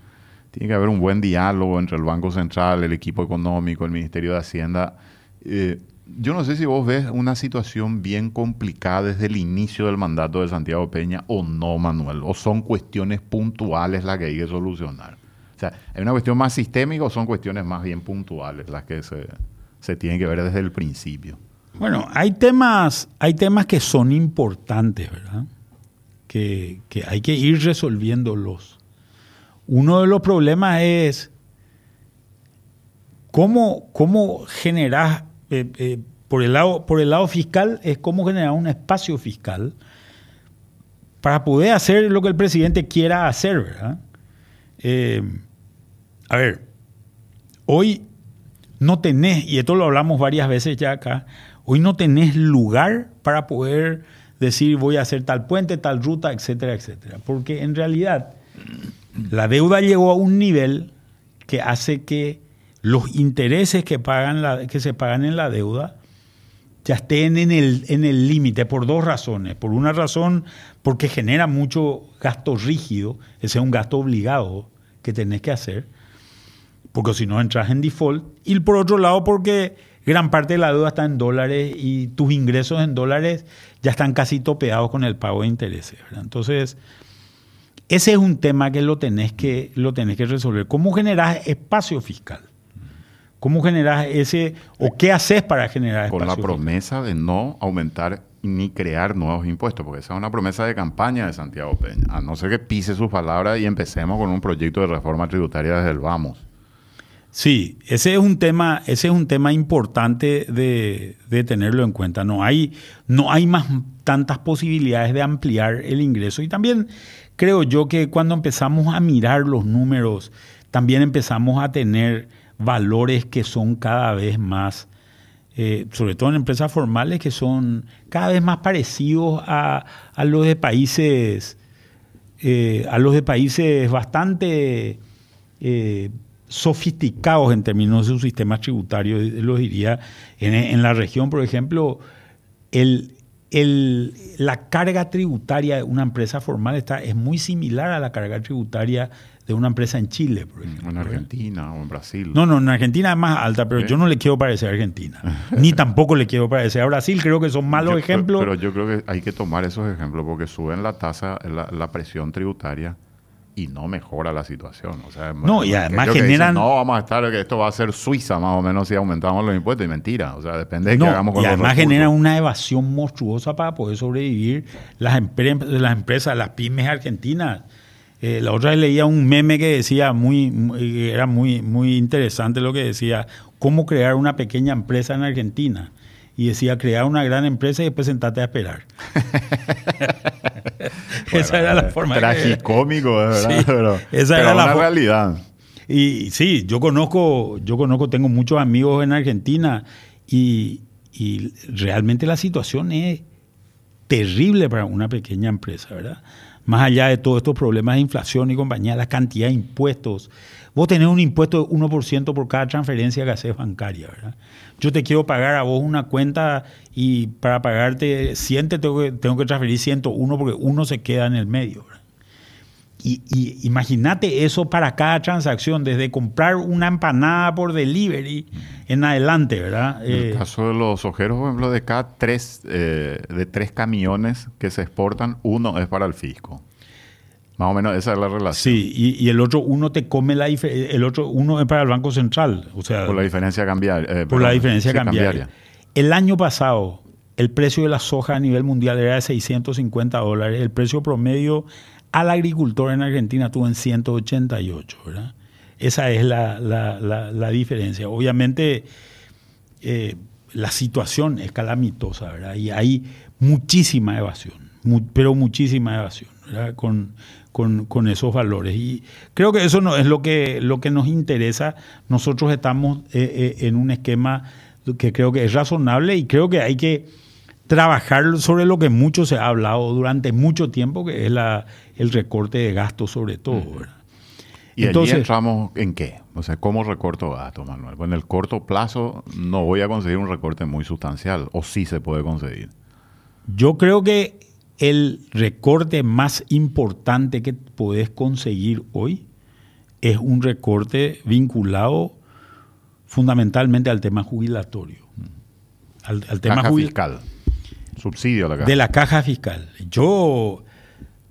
tiene que haber un buen diálogo entre el Banco Central, el equipo económico, el Ministerio de Hacienda. Eh, yo no sé si vos ves una situación bien complicada desde el inicio del mandato de Santiago Peña o no, Manuel, o son cuestiones puntuales las que hay que solucionar. O sea, ¿hay una cuestión más sistémica o son cuestiones más bien puntuales las que se, tienen que ver desde el principio? Bueno, hay temas, hay temas que son importantes, ¿verdad? Que, que hay que ir resolviéndolos. Uno de los problemas es cómo, cómo generar, eh, eh, por, el lado, por el lado fiscal, es cómo generar un espacio fiscal para poder hacer lo que el presidente quiera hacer, ¿verdad? Eh, a ver, hoy no tenés, y esto lo hablamos varias veces ya acá, hoy no tenés lugar para poder decir voy a hacer tal puente, tal ruta, etcétera, etcétera. Porque en realidad la deuda llegó a un nivel que hace que los intereses que, pagan que se pagan en la deuda ya estén en el en límite por dos razones. Por una razón, porque genera mucho gasto rígido, ese es un gasto obligado que tenés que hacer porque si no entras en default. Y por otro lado, porque gran parte de la deuda está en dólares y tus ingresos en dólares ya están casi topeados con el pago de intereses. Entonces, ese es un tema que lo tenés que, lo tenés que resolver. ¿Cómo generás espacio fiscal? ¿Cómo generás ese, o qué haces para generar Con la espacio fiscal? promesa de no aumentar ni crear nuevos impuestos, porque esa es una promesa de campaña de Santiago Peña. A no ser que pise sus palabras y empecemos con un proyecto de reforma tributaria desde el vamos. Sí, ese es un tema, ese es un tema importante de, de tenerlo en cuenta. No hay, no hay más tantas posibilidades de ampliar el ingreso. Y también creo yo que cuando empezamos a mirar los números, también empezamos a tener valores que son cada vez más, eh, sobre todo en empresas formales, que son cada vez más parecidos a, los de países, eh, a los de países bastante eh, sofisticados en términos de sus sistemas tributarios, los diría. En la región, por ejemplo, el, el, la carga tributaria de una empresa formal está, es muy similar a la carga tributaria de una empresa en Chile, por ejemplo. En Argentina o en Brasil. No, no, en Argentina es más alta, pero yo no le quiero parecer a Argentina. ni tampoco le quiero parecer a Brasil. Creo que son malos ejemplos. Pero, yo creo que hay que tomar esos ejemplos porque suben la tasa, la presión tributaria y no mejora la situación. O sea, no, y además generan... no, vamos a estar, que esto va a ser Suiza más o menos si aumentamos los impuestos. Y mentira, o sea, depende de qué hagamos con Y además generan una evasión monstruosa para poder sobrevivir las, las empresas, las pymes argentinas. Eh, la otra vez leía un meme que decía, muy, era muy, muy interesante lo que decía, cómo crear una pequeña empresa en Argentina y decía crear una gran empresa y después sentarte a esperar. esa era la forma. Tragicómico, ¿verdad? Sí, pero, esa era la realidad. Y sí, yo conozco, yo conozco, tengo muchos amigos en Argentina y, y realmente la situación es terrible para una pequeña empresa, ¿verdad? Más allá de todos estos problemas de inflación y compañía, la cantidad de impuestos. Vos tenés un impuesto de 1% por cada transferencia que haces bancaria, ¿verdad? yo te quiero pagar a vos una cuenta y para pagarte 100 tengo que, tengo que transferir 101 porque uno se queda en el medio. Y, imagínate eso para cada transacción, desde comprar una empanada por delivery en adelante, ¿verdad? En el eh, caso de los ojeros, por ejemplo, de cada tres, eh, de tres camiones que se exportan, uno es para el fisco. Más o menos esa es la relación. Sí, y, el otro uno te come la el otro uno es para el Banco Central, o sea, por la diferencia cambiaria. Eh, por la diferencia cambiaria. El año pasado el precio de la soja a nivel mundial era de 650 dólares, el precio promedio al agricultor en Argentina estuvo en 188, ¿verdad? Esa es la, la, diferencia. Obviamente eh, la situación es calamitosa, ¿verdad? Y hay muchísima evasión, pero muchísima evasión, ¿verdad? Con, con, esos valores. Y creo que eso no es lo que, lo que nos interesa. Nosotros estamos eh, eh, en un esquema que creo que es razonable y creo que hay que trabajar sobre lo que mucho se ha hablado durante mucho tiempo, que es la, el recorte de gastos sobre todo. ¿Y Entonces, allí entramos en qué? O sea, ¿cómo recorto gastos, Manuel? Pues en el corto plazo no voy a conseguir un recorte muy sustancial, o sí se puede conseguir. Yo creo que el recorte más importante que podés conseguir hoy es un recorte vinculado fundamentalmente al tema jubilatorio. Al, tema caja fiscal. Subsidio a la caja. De la caja fiscal. Yo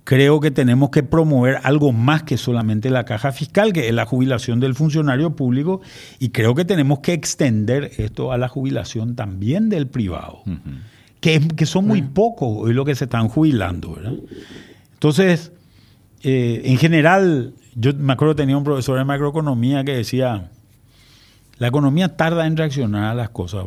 creo que tenemos que promover algo más que solamente la caja fiscal, que es la jubilación del funcionario público, y creo que tenemos que extender esto a la jubilación también del privado que, son muy pocos hoy lo que se están jubilando. ¿verdad? Entonces, eh, en general, yo me acuerdo que tenía un profesor de macroeconomía que decía, la economía tarda en reaccionar a las cosas.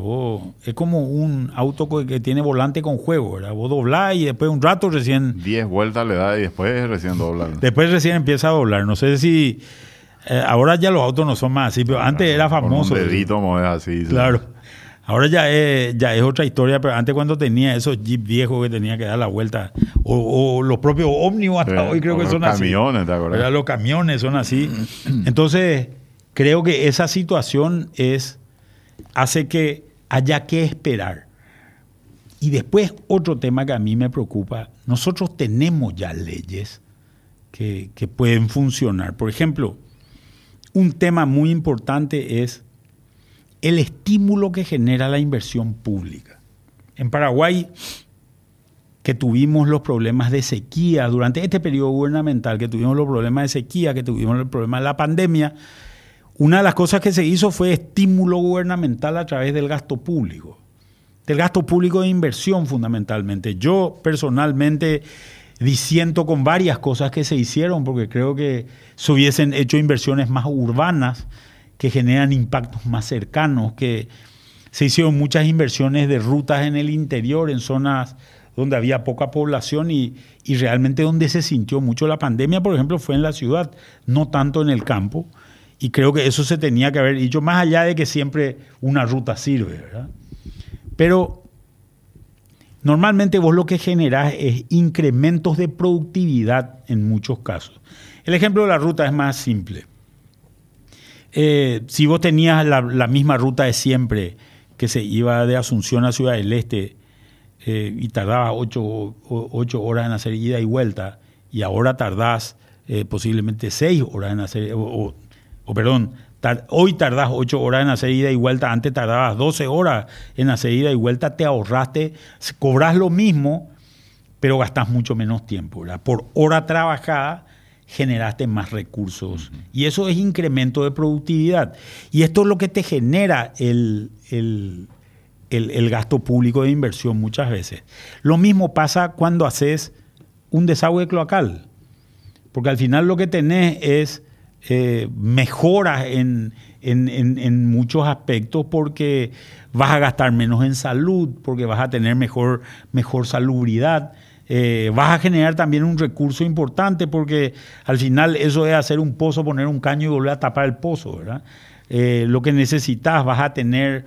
es como un auto que tiene volante con juego, ¿verdad? Vos doblás y después un rato recién... Diez vueltas le da y después recién dobla. Después recién empieza a doblar. No sé si... Eh, ahora ya los autos no son más así, pero antes era famoso. un dedito, así. Claro. Ahora ya es, ya es otra historia, pero antes cuando tenía esos jeep viejos que tenía que dar la vuelta, o, los propios ómnibus hasta hoy creo que son así. Los camiones, ¿te acuerdas? Los camiones son así. Entonces, creo que esa situación es, hace que haya que esperar. Y después, otro tema que a mí me preocupa, nosotros tenemos ya leyes que, que pueden funcionar. Por ejemplo, un tema muy importante es el estímulo que genera la inversión pública. En Paraguay, que tuvimos los problemas de sequía, durante este periodo gubernamental, que tuvimos los problemas de sequía, que tuvimos el problema de la pandemia, una de las cosas que se hizo fue estímulo gubernamental a través del gasto público, del gasto público de inversión fundamentalmente. Yo personalmente disiento con varias cosas que se hicieron, porque creo que se hubiesen hecho inversiones más urbanas, que generan impactos más cercanos, que se hicieron muchas inversiones de rutas en el interior, en zonas donde había poca población y, realmente donde se sintió mucho la pandemia, por ejemplo, fue en la ciudad, no tanto en el campo. Y creo que eso se tenía que haber dicho, más allá de que siempre una ruta sirve, ¿verdad? Pero normalmente vos lo que generás es incrementos de productividad en muchos casos. El ejemplo de la ruta es más simple. Eh, si vos tenías la, misma ruta de siempre, que se iba de Asunción a Ciudad del Este eh, y tardaba ocho, horas en hacer ida y vuelta, y ahora tardás eh, posiblemente seis horas en hacer, o, perdón, hoy tardás ocho horas en hacer ida y vuelta, antes tardabas 12 horas en hacer ida y vuelta, te ahorraste, cobras lo mismo, pero gastás mucho menos tiempo. Por hora trabajada generaste más recursos. Y eso es incremento de productividad. Y esto es lo que te genera el, el, gasto público de inversión muchas veces. Lo mismo pasa cuando haces un desagüe cloacal. Porque al final lo que tenés es eh, mejoras en, en, muchos aspectos porque vas a gastar menos en salud, porque vas a tener mejor, mejor salubridad. Eh, vas a generar también un recurso importante porque al final eso es hacer un pozo, poner un caño y volver a tapar el pozo, ¿verdad? Eh, lo que necesitas, vas a tener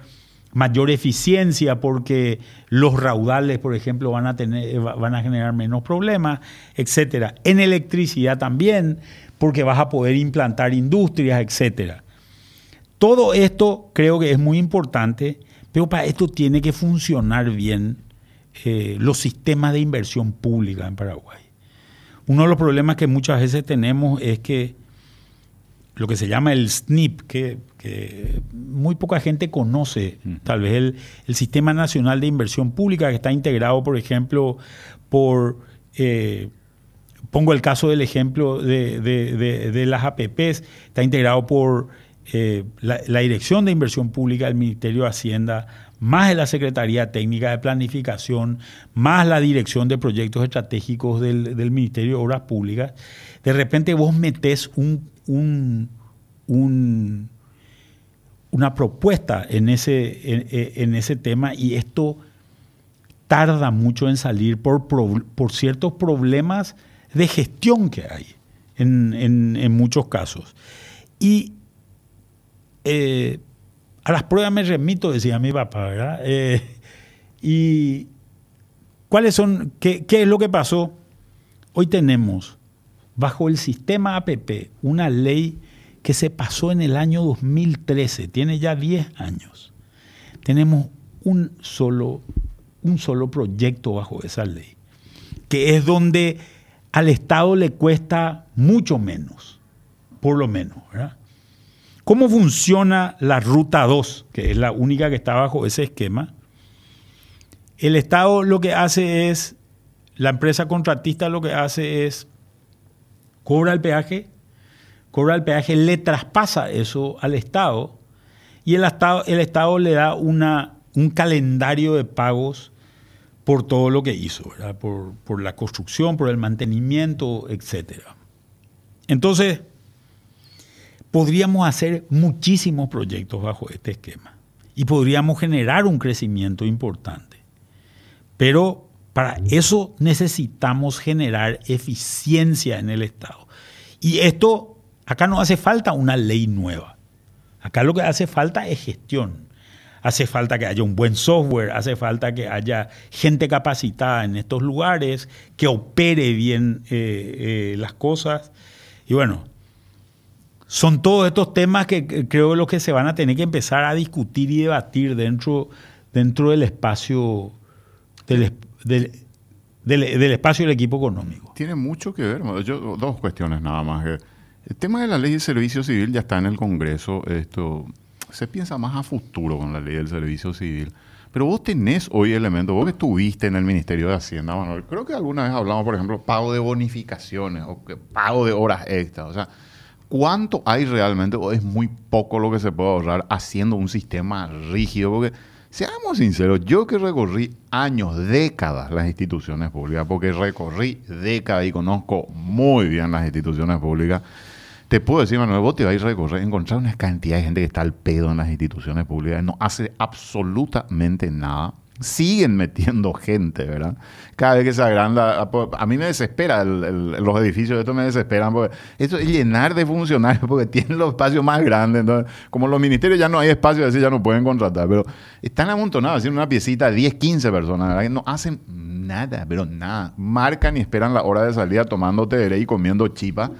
mayor eficiencia porque los raudales, por ejemplo, van a, tener, van a generar menos problemas, etcétera. En electricidad también, porque vas a poder implantar industrias, etcétera. Todo esto creo que es muy importante, pero para esto tiene que funcionar bien eh, los sistemas de inversión pública en Paraguay. Uno de los problemas que muchas veces tenemos es que lo que se llama el SNIP, que, muy poca gente conoce, tal vez el, Sistema Nacional de Inversión Pública, que está integrado, por ejemplo, por, eh, pongo el caso del ejemplo de, las APPs, está integrado por eh, la, Dirección de Inversión Pública del Ministerio de Hacienda, más de la Secretaría Técnica de Planificación, más la Dirección de Proyectos Estratégicos del, Ministerio de Obras Públicas, de repente vos metés un, una propuesta en ese, en, ese tema y esto tarda mucho en salir por, por ciertos problemas de gestión que hay en, muchos casos. Y eh, a las pruebas me remito, decía mi papá, ¿verdad? Eh, y cuáles son, qué, es lo que pasó? Hoy tenemos, bajo el sistema APP, una ley que se pasó en el año 2013, tiene ya 10 años. Tenemos un solo, un solo proyecto bajo esa ley, que es donde al Estado le cuesta mucho menos, por lo menos. ¿Cómo funciona la Ruta 2, que es la única que está bajo ese esquema? El Estado lo que hace es, la empresa contratista lo que hace es, cobra el peaje, cobra el peaje, le traspasa eso al Estado y el Estado, el Estado le da una, un calendario de pagos por todo lo que hizo, Por, por la construcción, por el mantenimiento, etc. Entonces, podríamos hacer muchísimos proyectos bajo este esquema y podríamos generar un crecimiento importante. Pero para eso necesitamos generar eficiencia en el Estado. Y esto, acá no hace falta una ley nueva. Acá lo que hace falta es gestión. Hace falta que haya un buen software, hace falta que haya gente capacitada en estos lugares, que opere bien eh, eh, las cosas. Y bueno, son todos estos temas que creo los que se van a tener que empezar a discutir y debatir dentro, dentro del espacio del, del, espacio del equipo económico. Tiene mucho que ver. Yo, dos cuestiones nada más. El tema de la ley de servicio civil ya está en el Congreso. Esto se piensa más a futuro con la ley del servicio civil. Pero vos tenés hoy elementos, vos que estuviste en el Ministerio de Hacienda, Manuel, creo que alguna vez hablamos, por ejemplo, pago de bonificaciones o pago de horas extras. O sea, ¿Cuánto hay realmente o es muy poco lo que se puede ahorrar haciendo un sistema rígido? Porque, seamos sinceros, yo que recorrí años, décadas las instituciones públicas, porque recorrí décadas y conozco muy bien las instituciones públicas, te puedo decir, Manuel, vos te vais a recorrer, encontrar una cantidad de gente que está al pedo en las instituciones públicas, no hace absolutamente nada siguen metiendo gente, ¿verdad? Cada vez que se agranda, a mí me desespera, los edificios de estos me desesperan, porque esto es llenar de funcionarios, porque tienen los espacios más grandes, entonces, como los ministerios ya no hay espacio, así ya no pueden contratar, pero están amontonados, haciendo una piecita, 10, 15 personas, ¿verdad? No hacen nada, pero nada, marcan y esperan la hora de salida tomando TDR y comiendo chipa.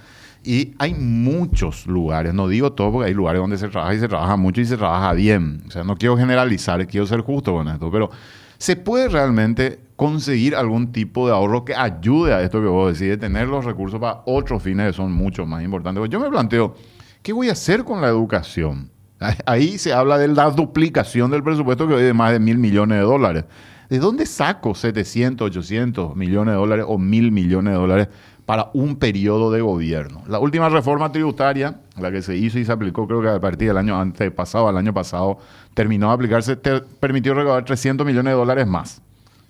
Y hay muchos lugares, no digo todo porque hay lugares donde se trabaja y se trabaja mucho y se trabaja bien. O sea, no quiero generalizar, quiero ser justo con esto, pero ¿se puede realmente conseguir algún tipo de ahorro que ayude a esto que vos decís, de tener los recursos para otros fines que son mucho más importantes? Yo me planteo, ¿qué voy a hacer con la educación? Ahí se habla de la duplicación del presupuesto que hoy es de más de mil millones de dólares. ¿De dónde saco 700, 800 millones de dólares o mil millones de dólares para un periodo de gobierno. La última reforma tributaria, la que se hizo y se aplicó creo que a partir del año antepasado, al año pasado, terminó de aplicarse, permitió recaudar 300 millones de dólares más.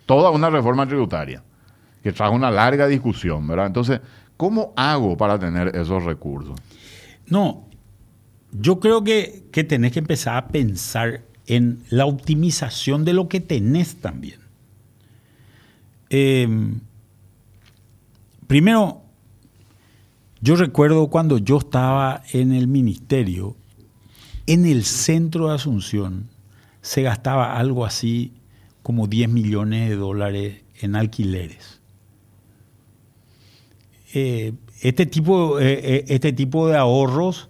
Toda una reforma tributaria que trajo una larga discusión, ¿verdad? Entonces, ¿cómo hago para tener esos recursos? No, yo creo que, que tenés que empezar a pensar en la optimización de lo que tenés también. Eh, Primero, yo recuerdo cuando yo estaba en el ministerio, en el centro de Asunción se gastaba algo así como 10 millones de dólares en alquileres. Eh, este, tipo, eh, eh, este tipo de ahorros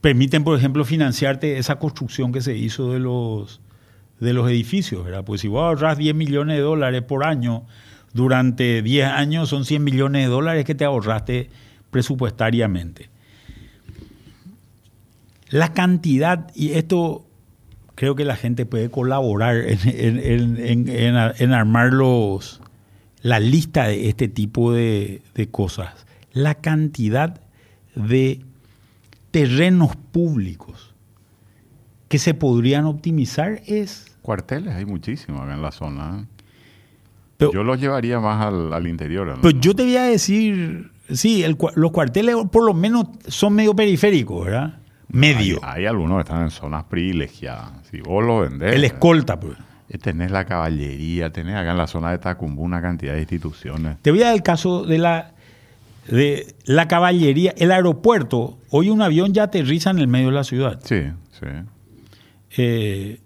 permiten, por ejemplo, financiarte esa construcción que se hizo de los, de los edificios. ¿verdad? Pues si vos ahorras 10 millones de dólares por año, durante 10 años son 100 millones de dólares que te ahorraste presupuestariamente. La cantidad, y esto creo que la gente puede colaborar en, armar los, la lista de este tipo de, de cosas. La cantidad de terrenos públicos que se podrían optimizar es... Cuarteles hay muchísimos acá en la zona. ¿Eh? yo los llevaría más al, interior. Pues yo te voy a decir, sí, los cuarteles por lo menos son medio periféricos, ¿verdad? Medio. Hay, algunos que están en zonas privilegiadas. Si vos los vendés. El escolta, pues. Eh, tenés la caballería, tenés acá en la zona de Tacumbú una cantidad de instituciones. Te voy a dar el caso de la, de la caballería. El aeropuerto, hoy un avión ya aterriza en el medio de la ciudad. Sí, sí. Eh,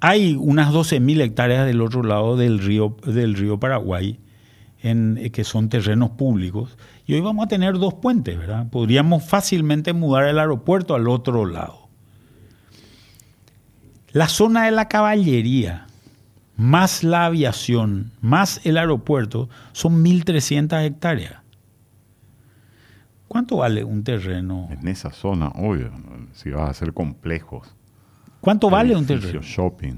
hay unas 12.000 hectáreas del otro lado del río, del río Paraguay, en, eh, que son terrenos públicos, y hoy vamos a tener dos puentes, ¿verdad? Podríamos fácilmente mudar el aeropuerto al otro lado. La zona de la caballería, más la aviación, más el aeropuerto, son 1.300 hectáreas. ¿Cuánto vale un terreno? En esa zona, obvio, si vas a hacer complejos. ¿Cuánto vale un terreno? shopping.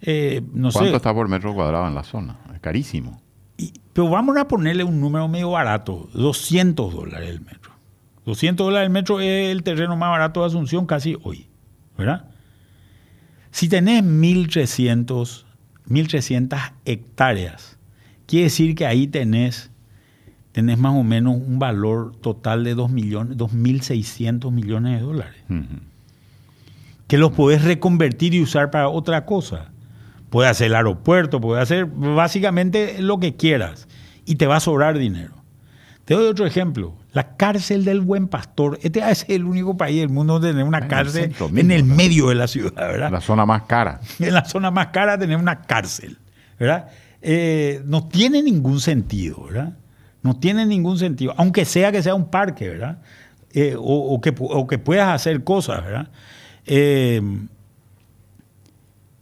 Eh, no ¿Cuánto está por metro cuadrado en la zona? Es carísimo. pero vamos a ponerle un número medio barato, 200 dólares el metro. 200 dólares el metro es el terreno más barato de Asunción casi hoy, ¿verdad? Si tenés 1.300, 1.300 hectáreas, quiere decir que ahí tenés, tenés más o menos un valor total de 2 millones, 2.600 millones de dólares que los puedes reconvertir y usar para otra cosa. Puedes hacer el aeropuerto, puedes hacer básicamente lo que quieras y te va a sobrar dinero. Te doy otro ejemplo. La cárcel del buen pastor. Este es el único país del mundo donde tener una cárcel en el medio de la ciudad, ¿verdad? La zona más cara. En la zona más cara tener una cárcel, ¿verdad? Eh, no tiene ningún sentido, ¿verdad? No tiene ningún sentido. Aunque sea que sea un parque, ¿verdad? Eh, o, que, o que puedas hacer cosas, ¿verdad? Eh,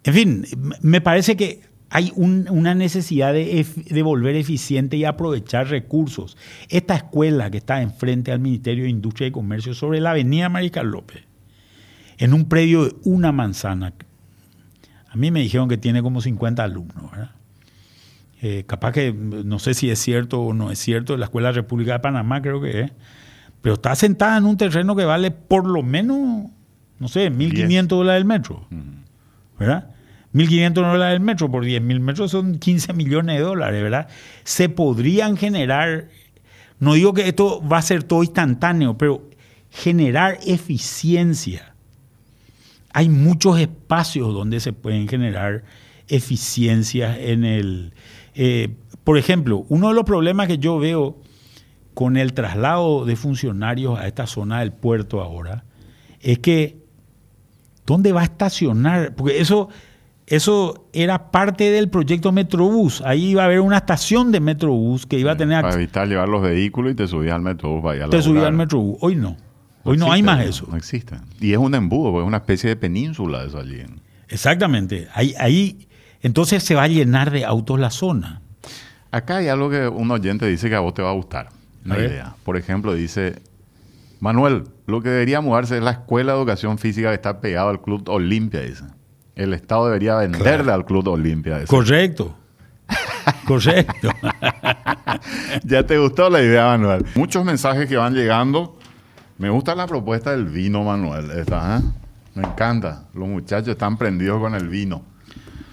en fin, me parece que hay una necesidad de, volver eficiente y aprovechar recursos. Esta escuela que está enfrente al Ministerio de Industria y Comercio sobre la avenida Mariscal López, en un predio de una manzana, a mí me dijeron que tiene como 50 alumnos, eh, capaz que no sé si es cierto o no es cierto, la Escuela República de Panamá creo que es, pero está sentada en un terreno que vale por lo menos no sé, 1.500 dólares el metro. ¿Verdad? 1.500 dólares el metro por 10.000 metros son 15 millones de dólares, ¿verdad? Se podrían generar, no digo que esto va a ser todo instantáneo, pero generar eficiencia hay muchos espacios donde se pueden generar eficiencias en el... eh, por ejemplo, uno de los problemas que yo veo con el traslado de funcionarios a esta zona del puerto ahora es que ¿dónde va a estacionar? Porque eso, eso era parte del proyecto Metrobús. Ahí iba a haber una estación de Metrobús que iba a tener Para evitar llevar los vehículos y te subías al metrobús para ir a Te subía laburar. al Metrobús. Hoy no. Hoy no, hay existe, más eso. No existe. Y es un embudo, porque es una especie de península eso allí. Exactamente. Ahí, ahí, entonces se va a llenar de autos la zona. Acá hay algo que un oyente dice que a vos te va a gustar. Una idea. Por ejemplo, dice, Manuel, lo que debería mudarse es la escuela de educación física que está pegado al Club Olimpia, dice. El Estado debería venderle al Club Olimpia. dice. Correcto. Correcto. ya te gustó la idea, Manuel. Muchos mensajes que van llegando. Me gusta la propuesta del vino, Manuel. Esta, ¿eh? Me encanta. Los muchachos están prendidos con el vino.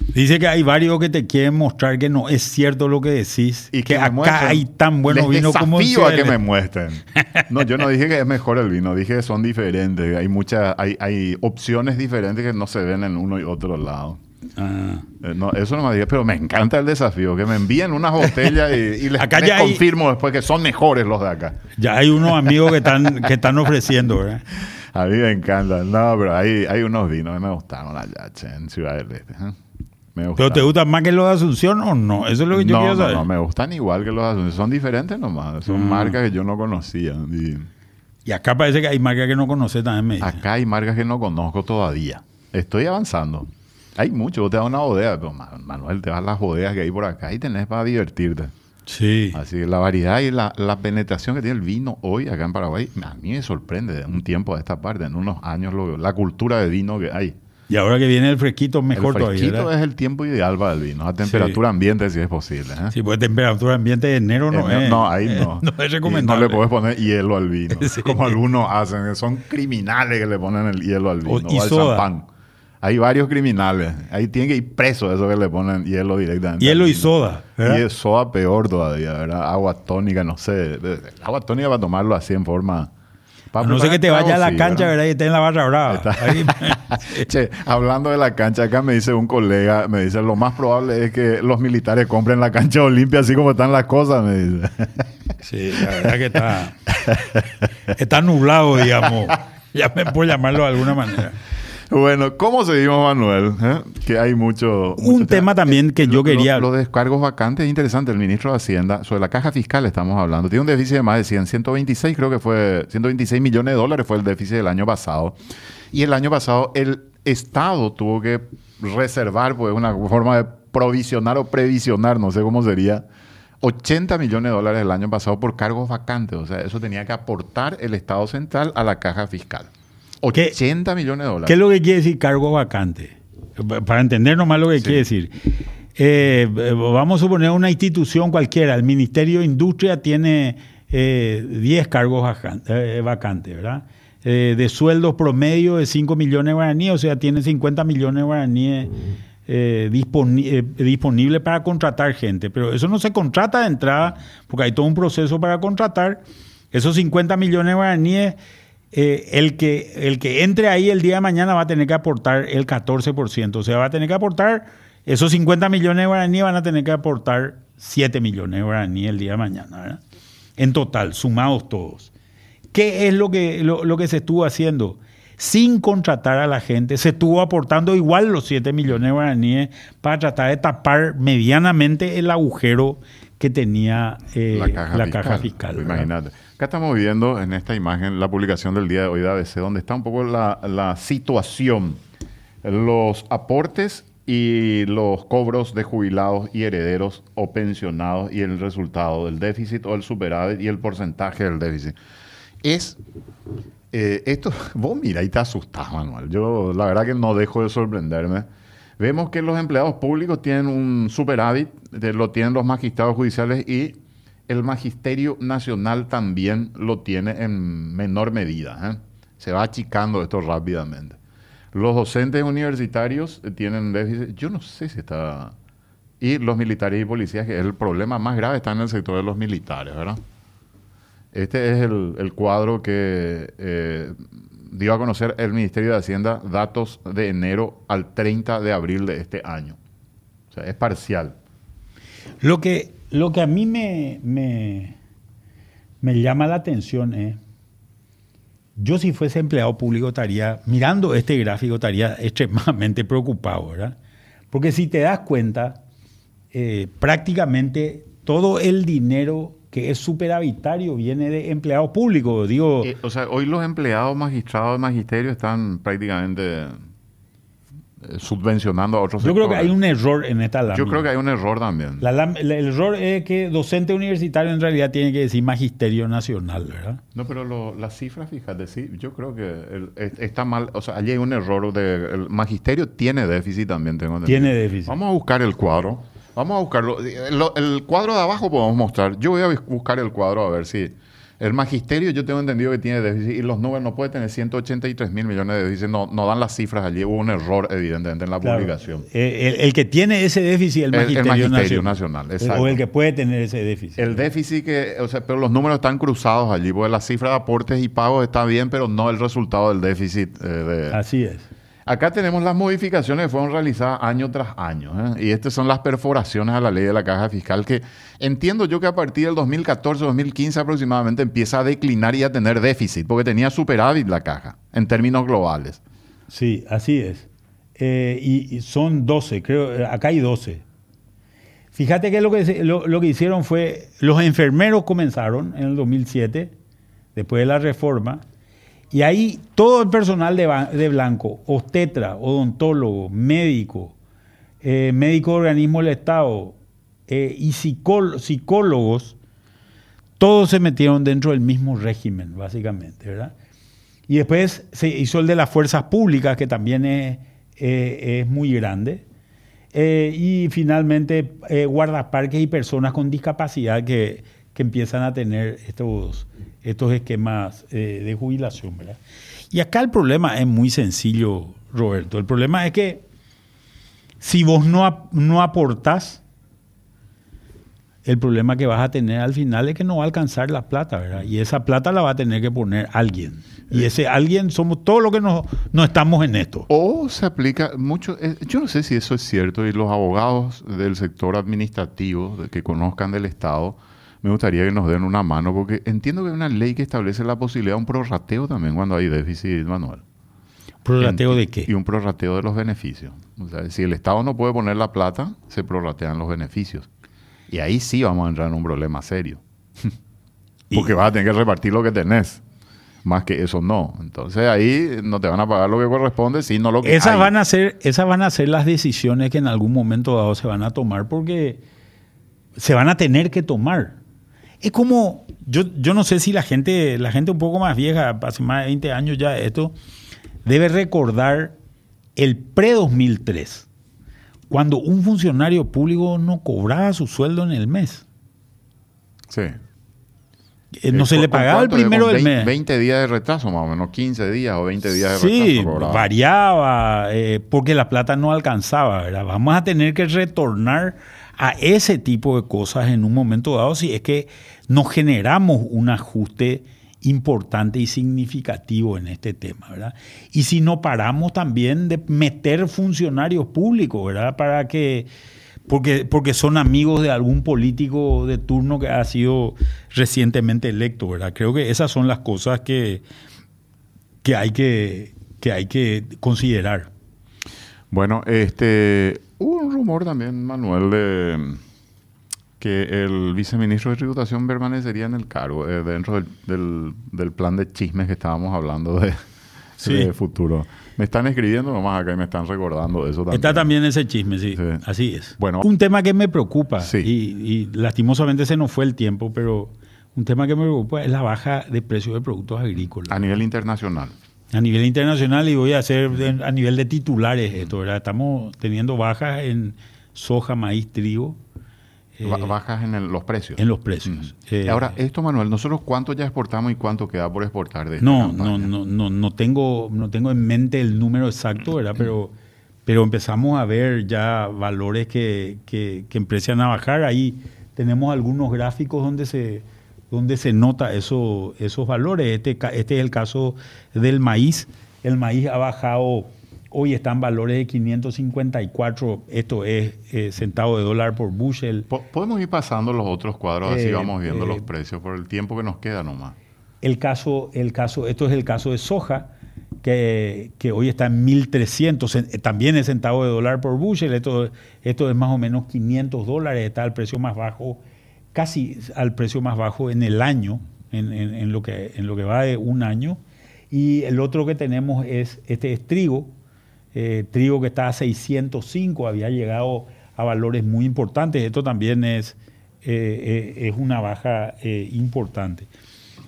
Dice que hay varios que te quieren mostrar que no es cierto lo que decís. Y que, acá muestren. hay tan buenos vinos como desafío a que me muestren. No, yo no dije que es mejor el vino, dije que son diferentes. Hay muchas, hay, hay opciones diferentes que no se ven en uno y otro lado. Ah. Eh, no, eso no me dije, pero me encanta el desafío, que me envíen unas botellas y, y les, Acá les ya hay- confirmo después que son mejores los de acá. Ya hay unos amigos que están, que están ofreciendo, ¿verdad? A mí me encantan. No, pero hay, hay unos vinos que me gustaron allá en Ciudad del Este. ¿eh? Me ¿Pero te gustan más que los de Asunción o no? Eso es lo que yo no, quiero no, saber. no, me gustan igual que los azules. Son diferentes nomás. Son Mm. marcas que yo no conocía. Y Y acá parece que hay marcas que no conoces también, me acá hay marcas que no conozco todavía. Estoy avanzando. Hay mucho. Vos te das una bodega, pero Ma- Manuel, te vas a las bodegas que hay por acá y tenés para divertirte. Sí. Así que la variedad y la, la penetración que tiene el vino hoy acá en Paraguay, a mí me sorprende de un tiempo a esta parte, en unos años, lo- la cultura de vino que hay. Y ahora que viene el fresquito, mejor el todavía. fresquito ¿verdad? es el tiempo ideal para el vino, a temperatura ambiente si es posible. ¿eh? Sí, pues temperatura ambiente de enero no es. no, ahí eh, no. No es Y recomendable. No le puedes poner hielo al vino. Sí. Como algunos hacen, son criminales que le ponen el hielo al vino O- o, y al soda. champán. Hay varios criminales. Ahí tienen que ir presos esos que le ponen hielo directamente. Hielo al y soda, ¿verdad? Y soda peor todavía, ¿verdad? Agua tónica, no sé. Agua tónica para tomarlo así en forma... para no sé que te vaya a la sí, cancha, ¿verdad? Y esté en la barra brava. Ahí- Che, hablando de la cancha, acá me dice un colega, me dice, lo más probable es que los militares compren la cancha Olimpia así como están las cosas, me dice. Sí, la verdad que está, está nublado, digamos. Ya me puedo llamarlo de alguna manera. Bueno, ¿cómo seguimos, Manuel? ¿Eh? Que hay mucho... Un tema también que yo Lo- quería- Los descargos vacantes es interesante. El ministro de Hacienda, sobre la caja fiscal estamos hablando, tiene un déficit de más de 100, 126 creo que fue, 126 millones de dólares fue el déficit del año pasado. Y el año pasado el Estado tuvo que reservar, pues una forma de provisionar o previsionar, no sé cómo sería, 80 millones de dólares el año pasado por cargos vacantes. O sea, eso tenía que aportar el Estado central a la caja fiscal. ¿Qué- 80 millones de dólares. ¿Qué es lo que quiere decir cargo vacante? Para entender nomás lo que quiere decir. Eh, eh, vamos a suponer una institución cualquiera, el Ministerio de Industria tiene eh, 10 cargos vacan- eh, vacantes, ¿verdad? Eh, de sueldos promedio de 5 millones de guaraníes, o sea, tiene 50 millones de guaraníes eh, eh, disponibles para contratar gente. Pero eso no se contrata de entrada, porque hay todo un proceso para contratar. Esos 50 millones de guaraníes, eh, el, que, el que entre ahí el día de mañana va a tener que aportar el 14%. O sea, va a tener que aportar, esos 50 millones de guaraníes van a tener que aportar 7 millones de guaraníes el día de mañana, ¿verdad? En total, sumados todos. ¿Qué es lo que, lo, lo que se estuvo haciendo? Sin contratar a la gente, se estuvo aportando igual los 7 millones de guaraníes para tratar de tapar medianamente el agujero que tenía eh, la caja la fiscal. caja fiscal, ¿verdad? Imagínate. Acá estamos viendo en esta imagen la publicación del día de hoy de ABC, donde está un poco la, la situación, los aportes y los cobros de jubilados y herederos o pensionados y el resultado del déficit o el superávit y el porcentaje del déficit. Es eh, esto, vos mira y te asustás, Manuel. Yo la verdad que no dejo de sorprenderme. Vemos que los empleados públicos tienen un superávit, lo tienen los magistrados judiciales y el magisterio nacional también lo tiene en menor medida. ¿eh? Se va achicando esto rápidamente. Los docentes universitarios eh, tienen déficit, yo no sé si está... Y los militares y policías, que el problema más grave está en el sector de los militares, ¿verdad? Este es el, cuadro que eh, dio a conocer el Ministerio de Hacienda datos de enero al 30 de abril de este año. O sea, es parcial. Lo que, lo que a mí me, me, me llama la atención es, yo si fuese empleado público estaría, mirando este gráfico, estaría extremadamente preocupado, ¿verdad? Porque si te das cuenta, eh, prácticamente todo el dinero que es superavitario viene de empleados públicos. Digo, Eh, o sea, hoy los empleados magistrados de magisterio están prácticamente eh, subvencionando a otros yo creo que hay un error en esta lámina. Yo creo que hay un error también. La el error es que docente universitario en realidad tiene que decir magisterio nacional, ¿verdad? No, pero lo- las cifras, fíjate, sí, yo creo que el- es- está mal, o sea, allí hay un error de, el magisterio tiene déficit también, tengo entendido. Tiene déficit. Vamos a buscar el cuadro, vamos a buscarlo. El, el cuadro de abajo podemos mostrar, yo voy a bus- buscar el cuadro a ver si... El magisterio yo tengo entendido que tiene déficit y los números no puede tener 183 mil millones de déficit, no, no dan las cifras allí, hubo un error evidentemente en la Claro. publicación. Eh, El, el que tiene ese déficit es el El- el magisterio, magisterio nacional. nacional, exacto. O el que puede tener ese déficit. El déficit que, o sea, pero los números están cruzados allí, porque la cifra de aportes y pagos está bien, pero no el resultado del déficit. eh, de... Así es. Acá tenemos las modificaciones que fueron realizadas año tras año, ¿eh? y estas son las perforaciones a la ley de la caja fiscal que entiendo yo que a partir del 2014-2015 aproximadamente empieza a declinar y a tener déficit, porque tenía superávit la caja en términos globales. Sí, así es. Eh, y, son 12, creo, acá hay 12. Fíjate que lo que, lo que hicieron fue, los enfermeros comenzaron en el 2007, después de la reforma, y ahí todo el personal de, de blanco, obstetra, odontólogo, médico, eh, médico de organismo del Estado eh, y psicól- psicólogos, todos se metieron dentro del mismo régimen, básicamente, ¿verdad? Y después se hizo el de las fuerzas públicas, que también es, eh, es muy grande. Eh, y finalmente eh, guardaparques y personas con discapacidad que, que empiezan a tener estos, estos esquemas eh, de jubilación. ¿verdad? Y acá el problema es muy sencillo, Roberto. El problema es que si vos no, ap- no aportás, el problema que vas a tener al final es que no va a alcanzar la plata, ¿verdad? Y esa plata la va a tener que poner alguien. Y ese alguien somos todos los que no, no estamos en esto. O se aplica mucho, eh, yo no sé si eso es cierto, y los abogados del sector administrativo que conozcan del Estado, me gustaría que nos den una mano, porque entiendo que hay una ley que establece la posibilidad de un prorrateo también cuando hay déficit manual. ¿Prorrateo de Y qué? un prorrateo de los beneficios. O sea, si el Estado no puede poner la plata, se prorratean los beneficios. Y ahí sí vamos a entrar en un problema serio. Y- Porque vas a tener que repartir lo que tenés. Más que eso no. Entonces ahí no te van a pagar lo que corresponde, sino lo que Esas hay. van, a ser, esas van a ser las decisiones que en algún momento dado se van a tomar porque se van a tener que tomar. Es como, yo, yo no sé si la gente, la gente un poco más vieja, hace más de 20 años ya esto, debe recordar el pre-2003, cuando un funcionario público no cobraba su sueldo en el mes. Sí. Eh, No se le pagaba el primero del 20, mes. 20 días de retraso, más o menos, 15 días o 20 días de Sí, retraso. cobraba. variaba, eh, porque la plata no alcanzaba, ¿verdad? Vamos a tener que retornar a ese tipo de cosas en un momento dado si es que nos generamos un ajuste importante y significativo en este tema, ¿verdad? Y si no paramos también de meter funcionarios públicos, ¿verdad? Para que, porque, porque son amigos de algún político de turno que ha sido recientemente electo, ¿verdad? Creo que esas son las cosas que, que hay que, que hay que considerar. Bueno, este, hubo un rumor también, Manuel, de que el viceministro de Tributación permanecería en el cargo eh, dentro del, del- del plan de chismes que estábamos hablando de, Sí. de futuro. Me están escribiendo nomás acá y me están recordando eso también. Está también ese chisme, sí. Sí. Así es. Bueno. un tema que me preocupa, Sí. y, y lastimosamente se nos fue el tiempo, pero un tema que me preocupa es la baja de precios de productos agrícolas. A nivel internacional. A nivel internacional, y voy a hacer de- a nivel de titulares esto, ¿verdad? Estamos teniendo bajas en soja, maíz, trigo. Eh, Ba- bajas en el- los precios. en los precios. Eh, Ahora, esto, Manuel, ¿nosotros cuánto ya exportamos y cuánto queda por exportar de esta No, campaña? no, no, no, no tengo, no tengo en mente el número exacto, ¿verdad? Pero, pero empezamos a ver ya valores que, que, que empiezan a bajar. Ahí tenemos algunos gráficos donde se, donde se nota eso, esos valores. Este, este es el caso del maíz. El maíz ha bajado, hoy están valores de 554, esto es eh, centavo de dólar por bushel. Podemos ir pasando los otros cuadros, así eh, vamos viendo los precios por el tiempo que nos queda nomás. El caso, el caso, esto es el caso de soja que, hoy está en 1.300, también es centavo de dólar por bushel, esto, esto es más o menos 500 dólares, está al precio más bajo, casi al precio más bajo en el año, en, lo, que, en lo que va de un año. Y el otro que tenemos es, este es trigo, eh, trigo que está a 605, había llegado a valores muy importantes, esto también es, eh, eh, es una baja importante.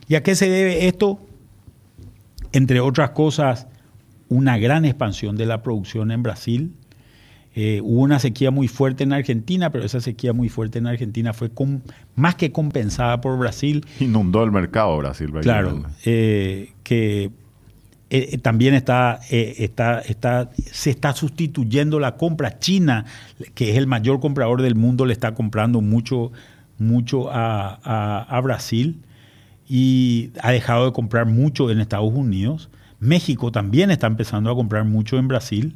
¿Y a qué se debe esto? entre otras cosas, una gran expansión de la producción en Brasil. Hubo una sequía muy fuerte en Argentina, pero esa sequía muy fuerte en Argentina fue más que compensada por Brasil. Inundó el mercado Brasil. Claro, que eh, también está, está, está, se está sustituyendo la compra. China, que es el mayor comprador del mundo, le está comprando mucho, mucho a Brasil y ha dejado de comprar mucho en Estados Unidos. México también está empezando a comprar mucho en Brasil.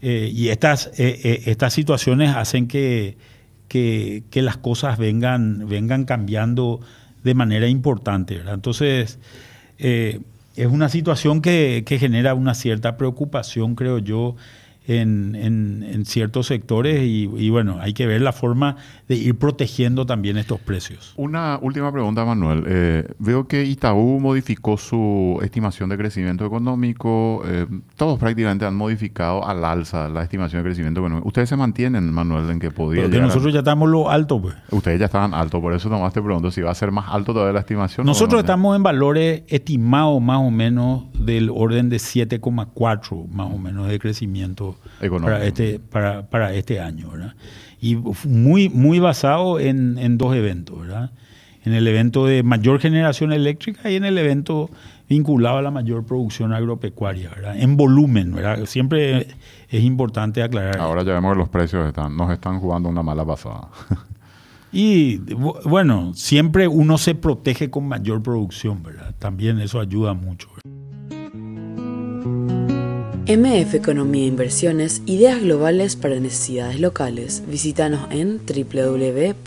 Eh, y estas, eh, eh, estas situaciones hacen que, que, las cosas vengan, vengan cambiando de manera importante. Entonces, es una situación que, que genera una cierta preocupación, creo yo, en, ciertos sectores y, bueno, hay que ver la forma de ir protegiendo también estos precios. Una última pregunta, Manuel. Eh, veo que Itaú modificó su estimación de crecimiento económico. Eh, todos prácticamente han modificado al alza la estimación de crecimiento económico. ¿Ustedes se mantienen, Manuel, en que podía Porque nosotros ya estamos lo alto, pues. Ustedes ya estaban alto, por eso nomás te pregunto si va a ser más alto todavía la estimación. Nosotros estamos en valores estimados más o menos del orden de 7,4 más o menos de crecimiento para este, para, para este año. ¿verdad? Y muy, muy basado en, en, dos eventos. ¿verdad? En el evento de mayor generación eléctrica y en el evento vinculado a la mayor producción agropecuaria, ¿verdad? en volumen. ¿verdad? Siempre es importante aclarar. Ahora ya vemos que los precios están, nos están jugando una mala pasada. Y bueno, siempre uno se protege con mayor producción, ¿verdad? También eso ayuda mucho. MF Economía e Inversiones, ideas globales para necesidades locales. Visítanos en www.mf.com.py.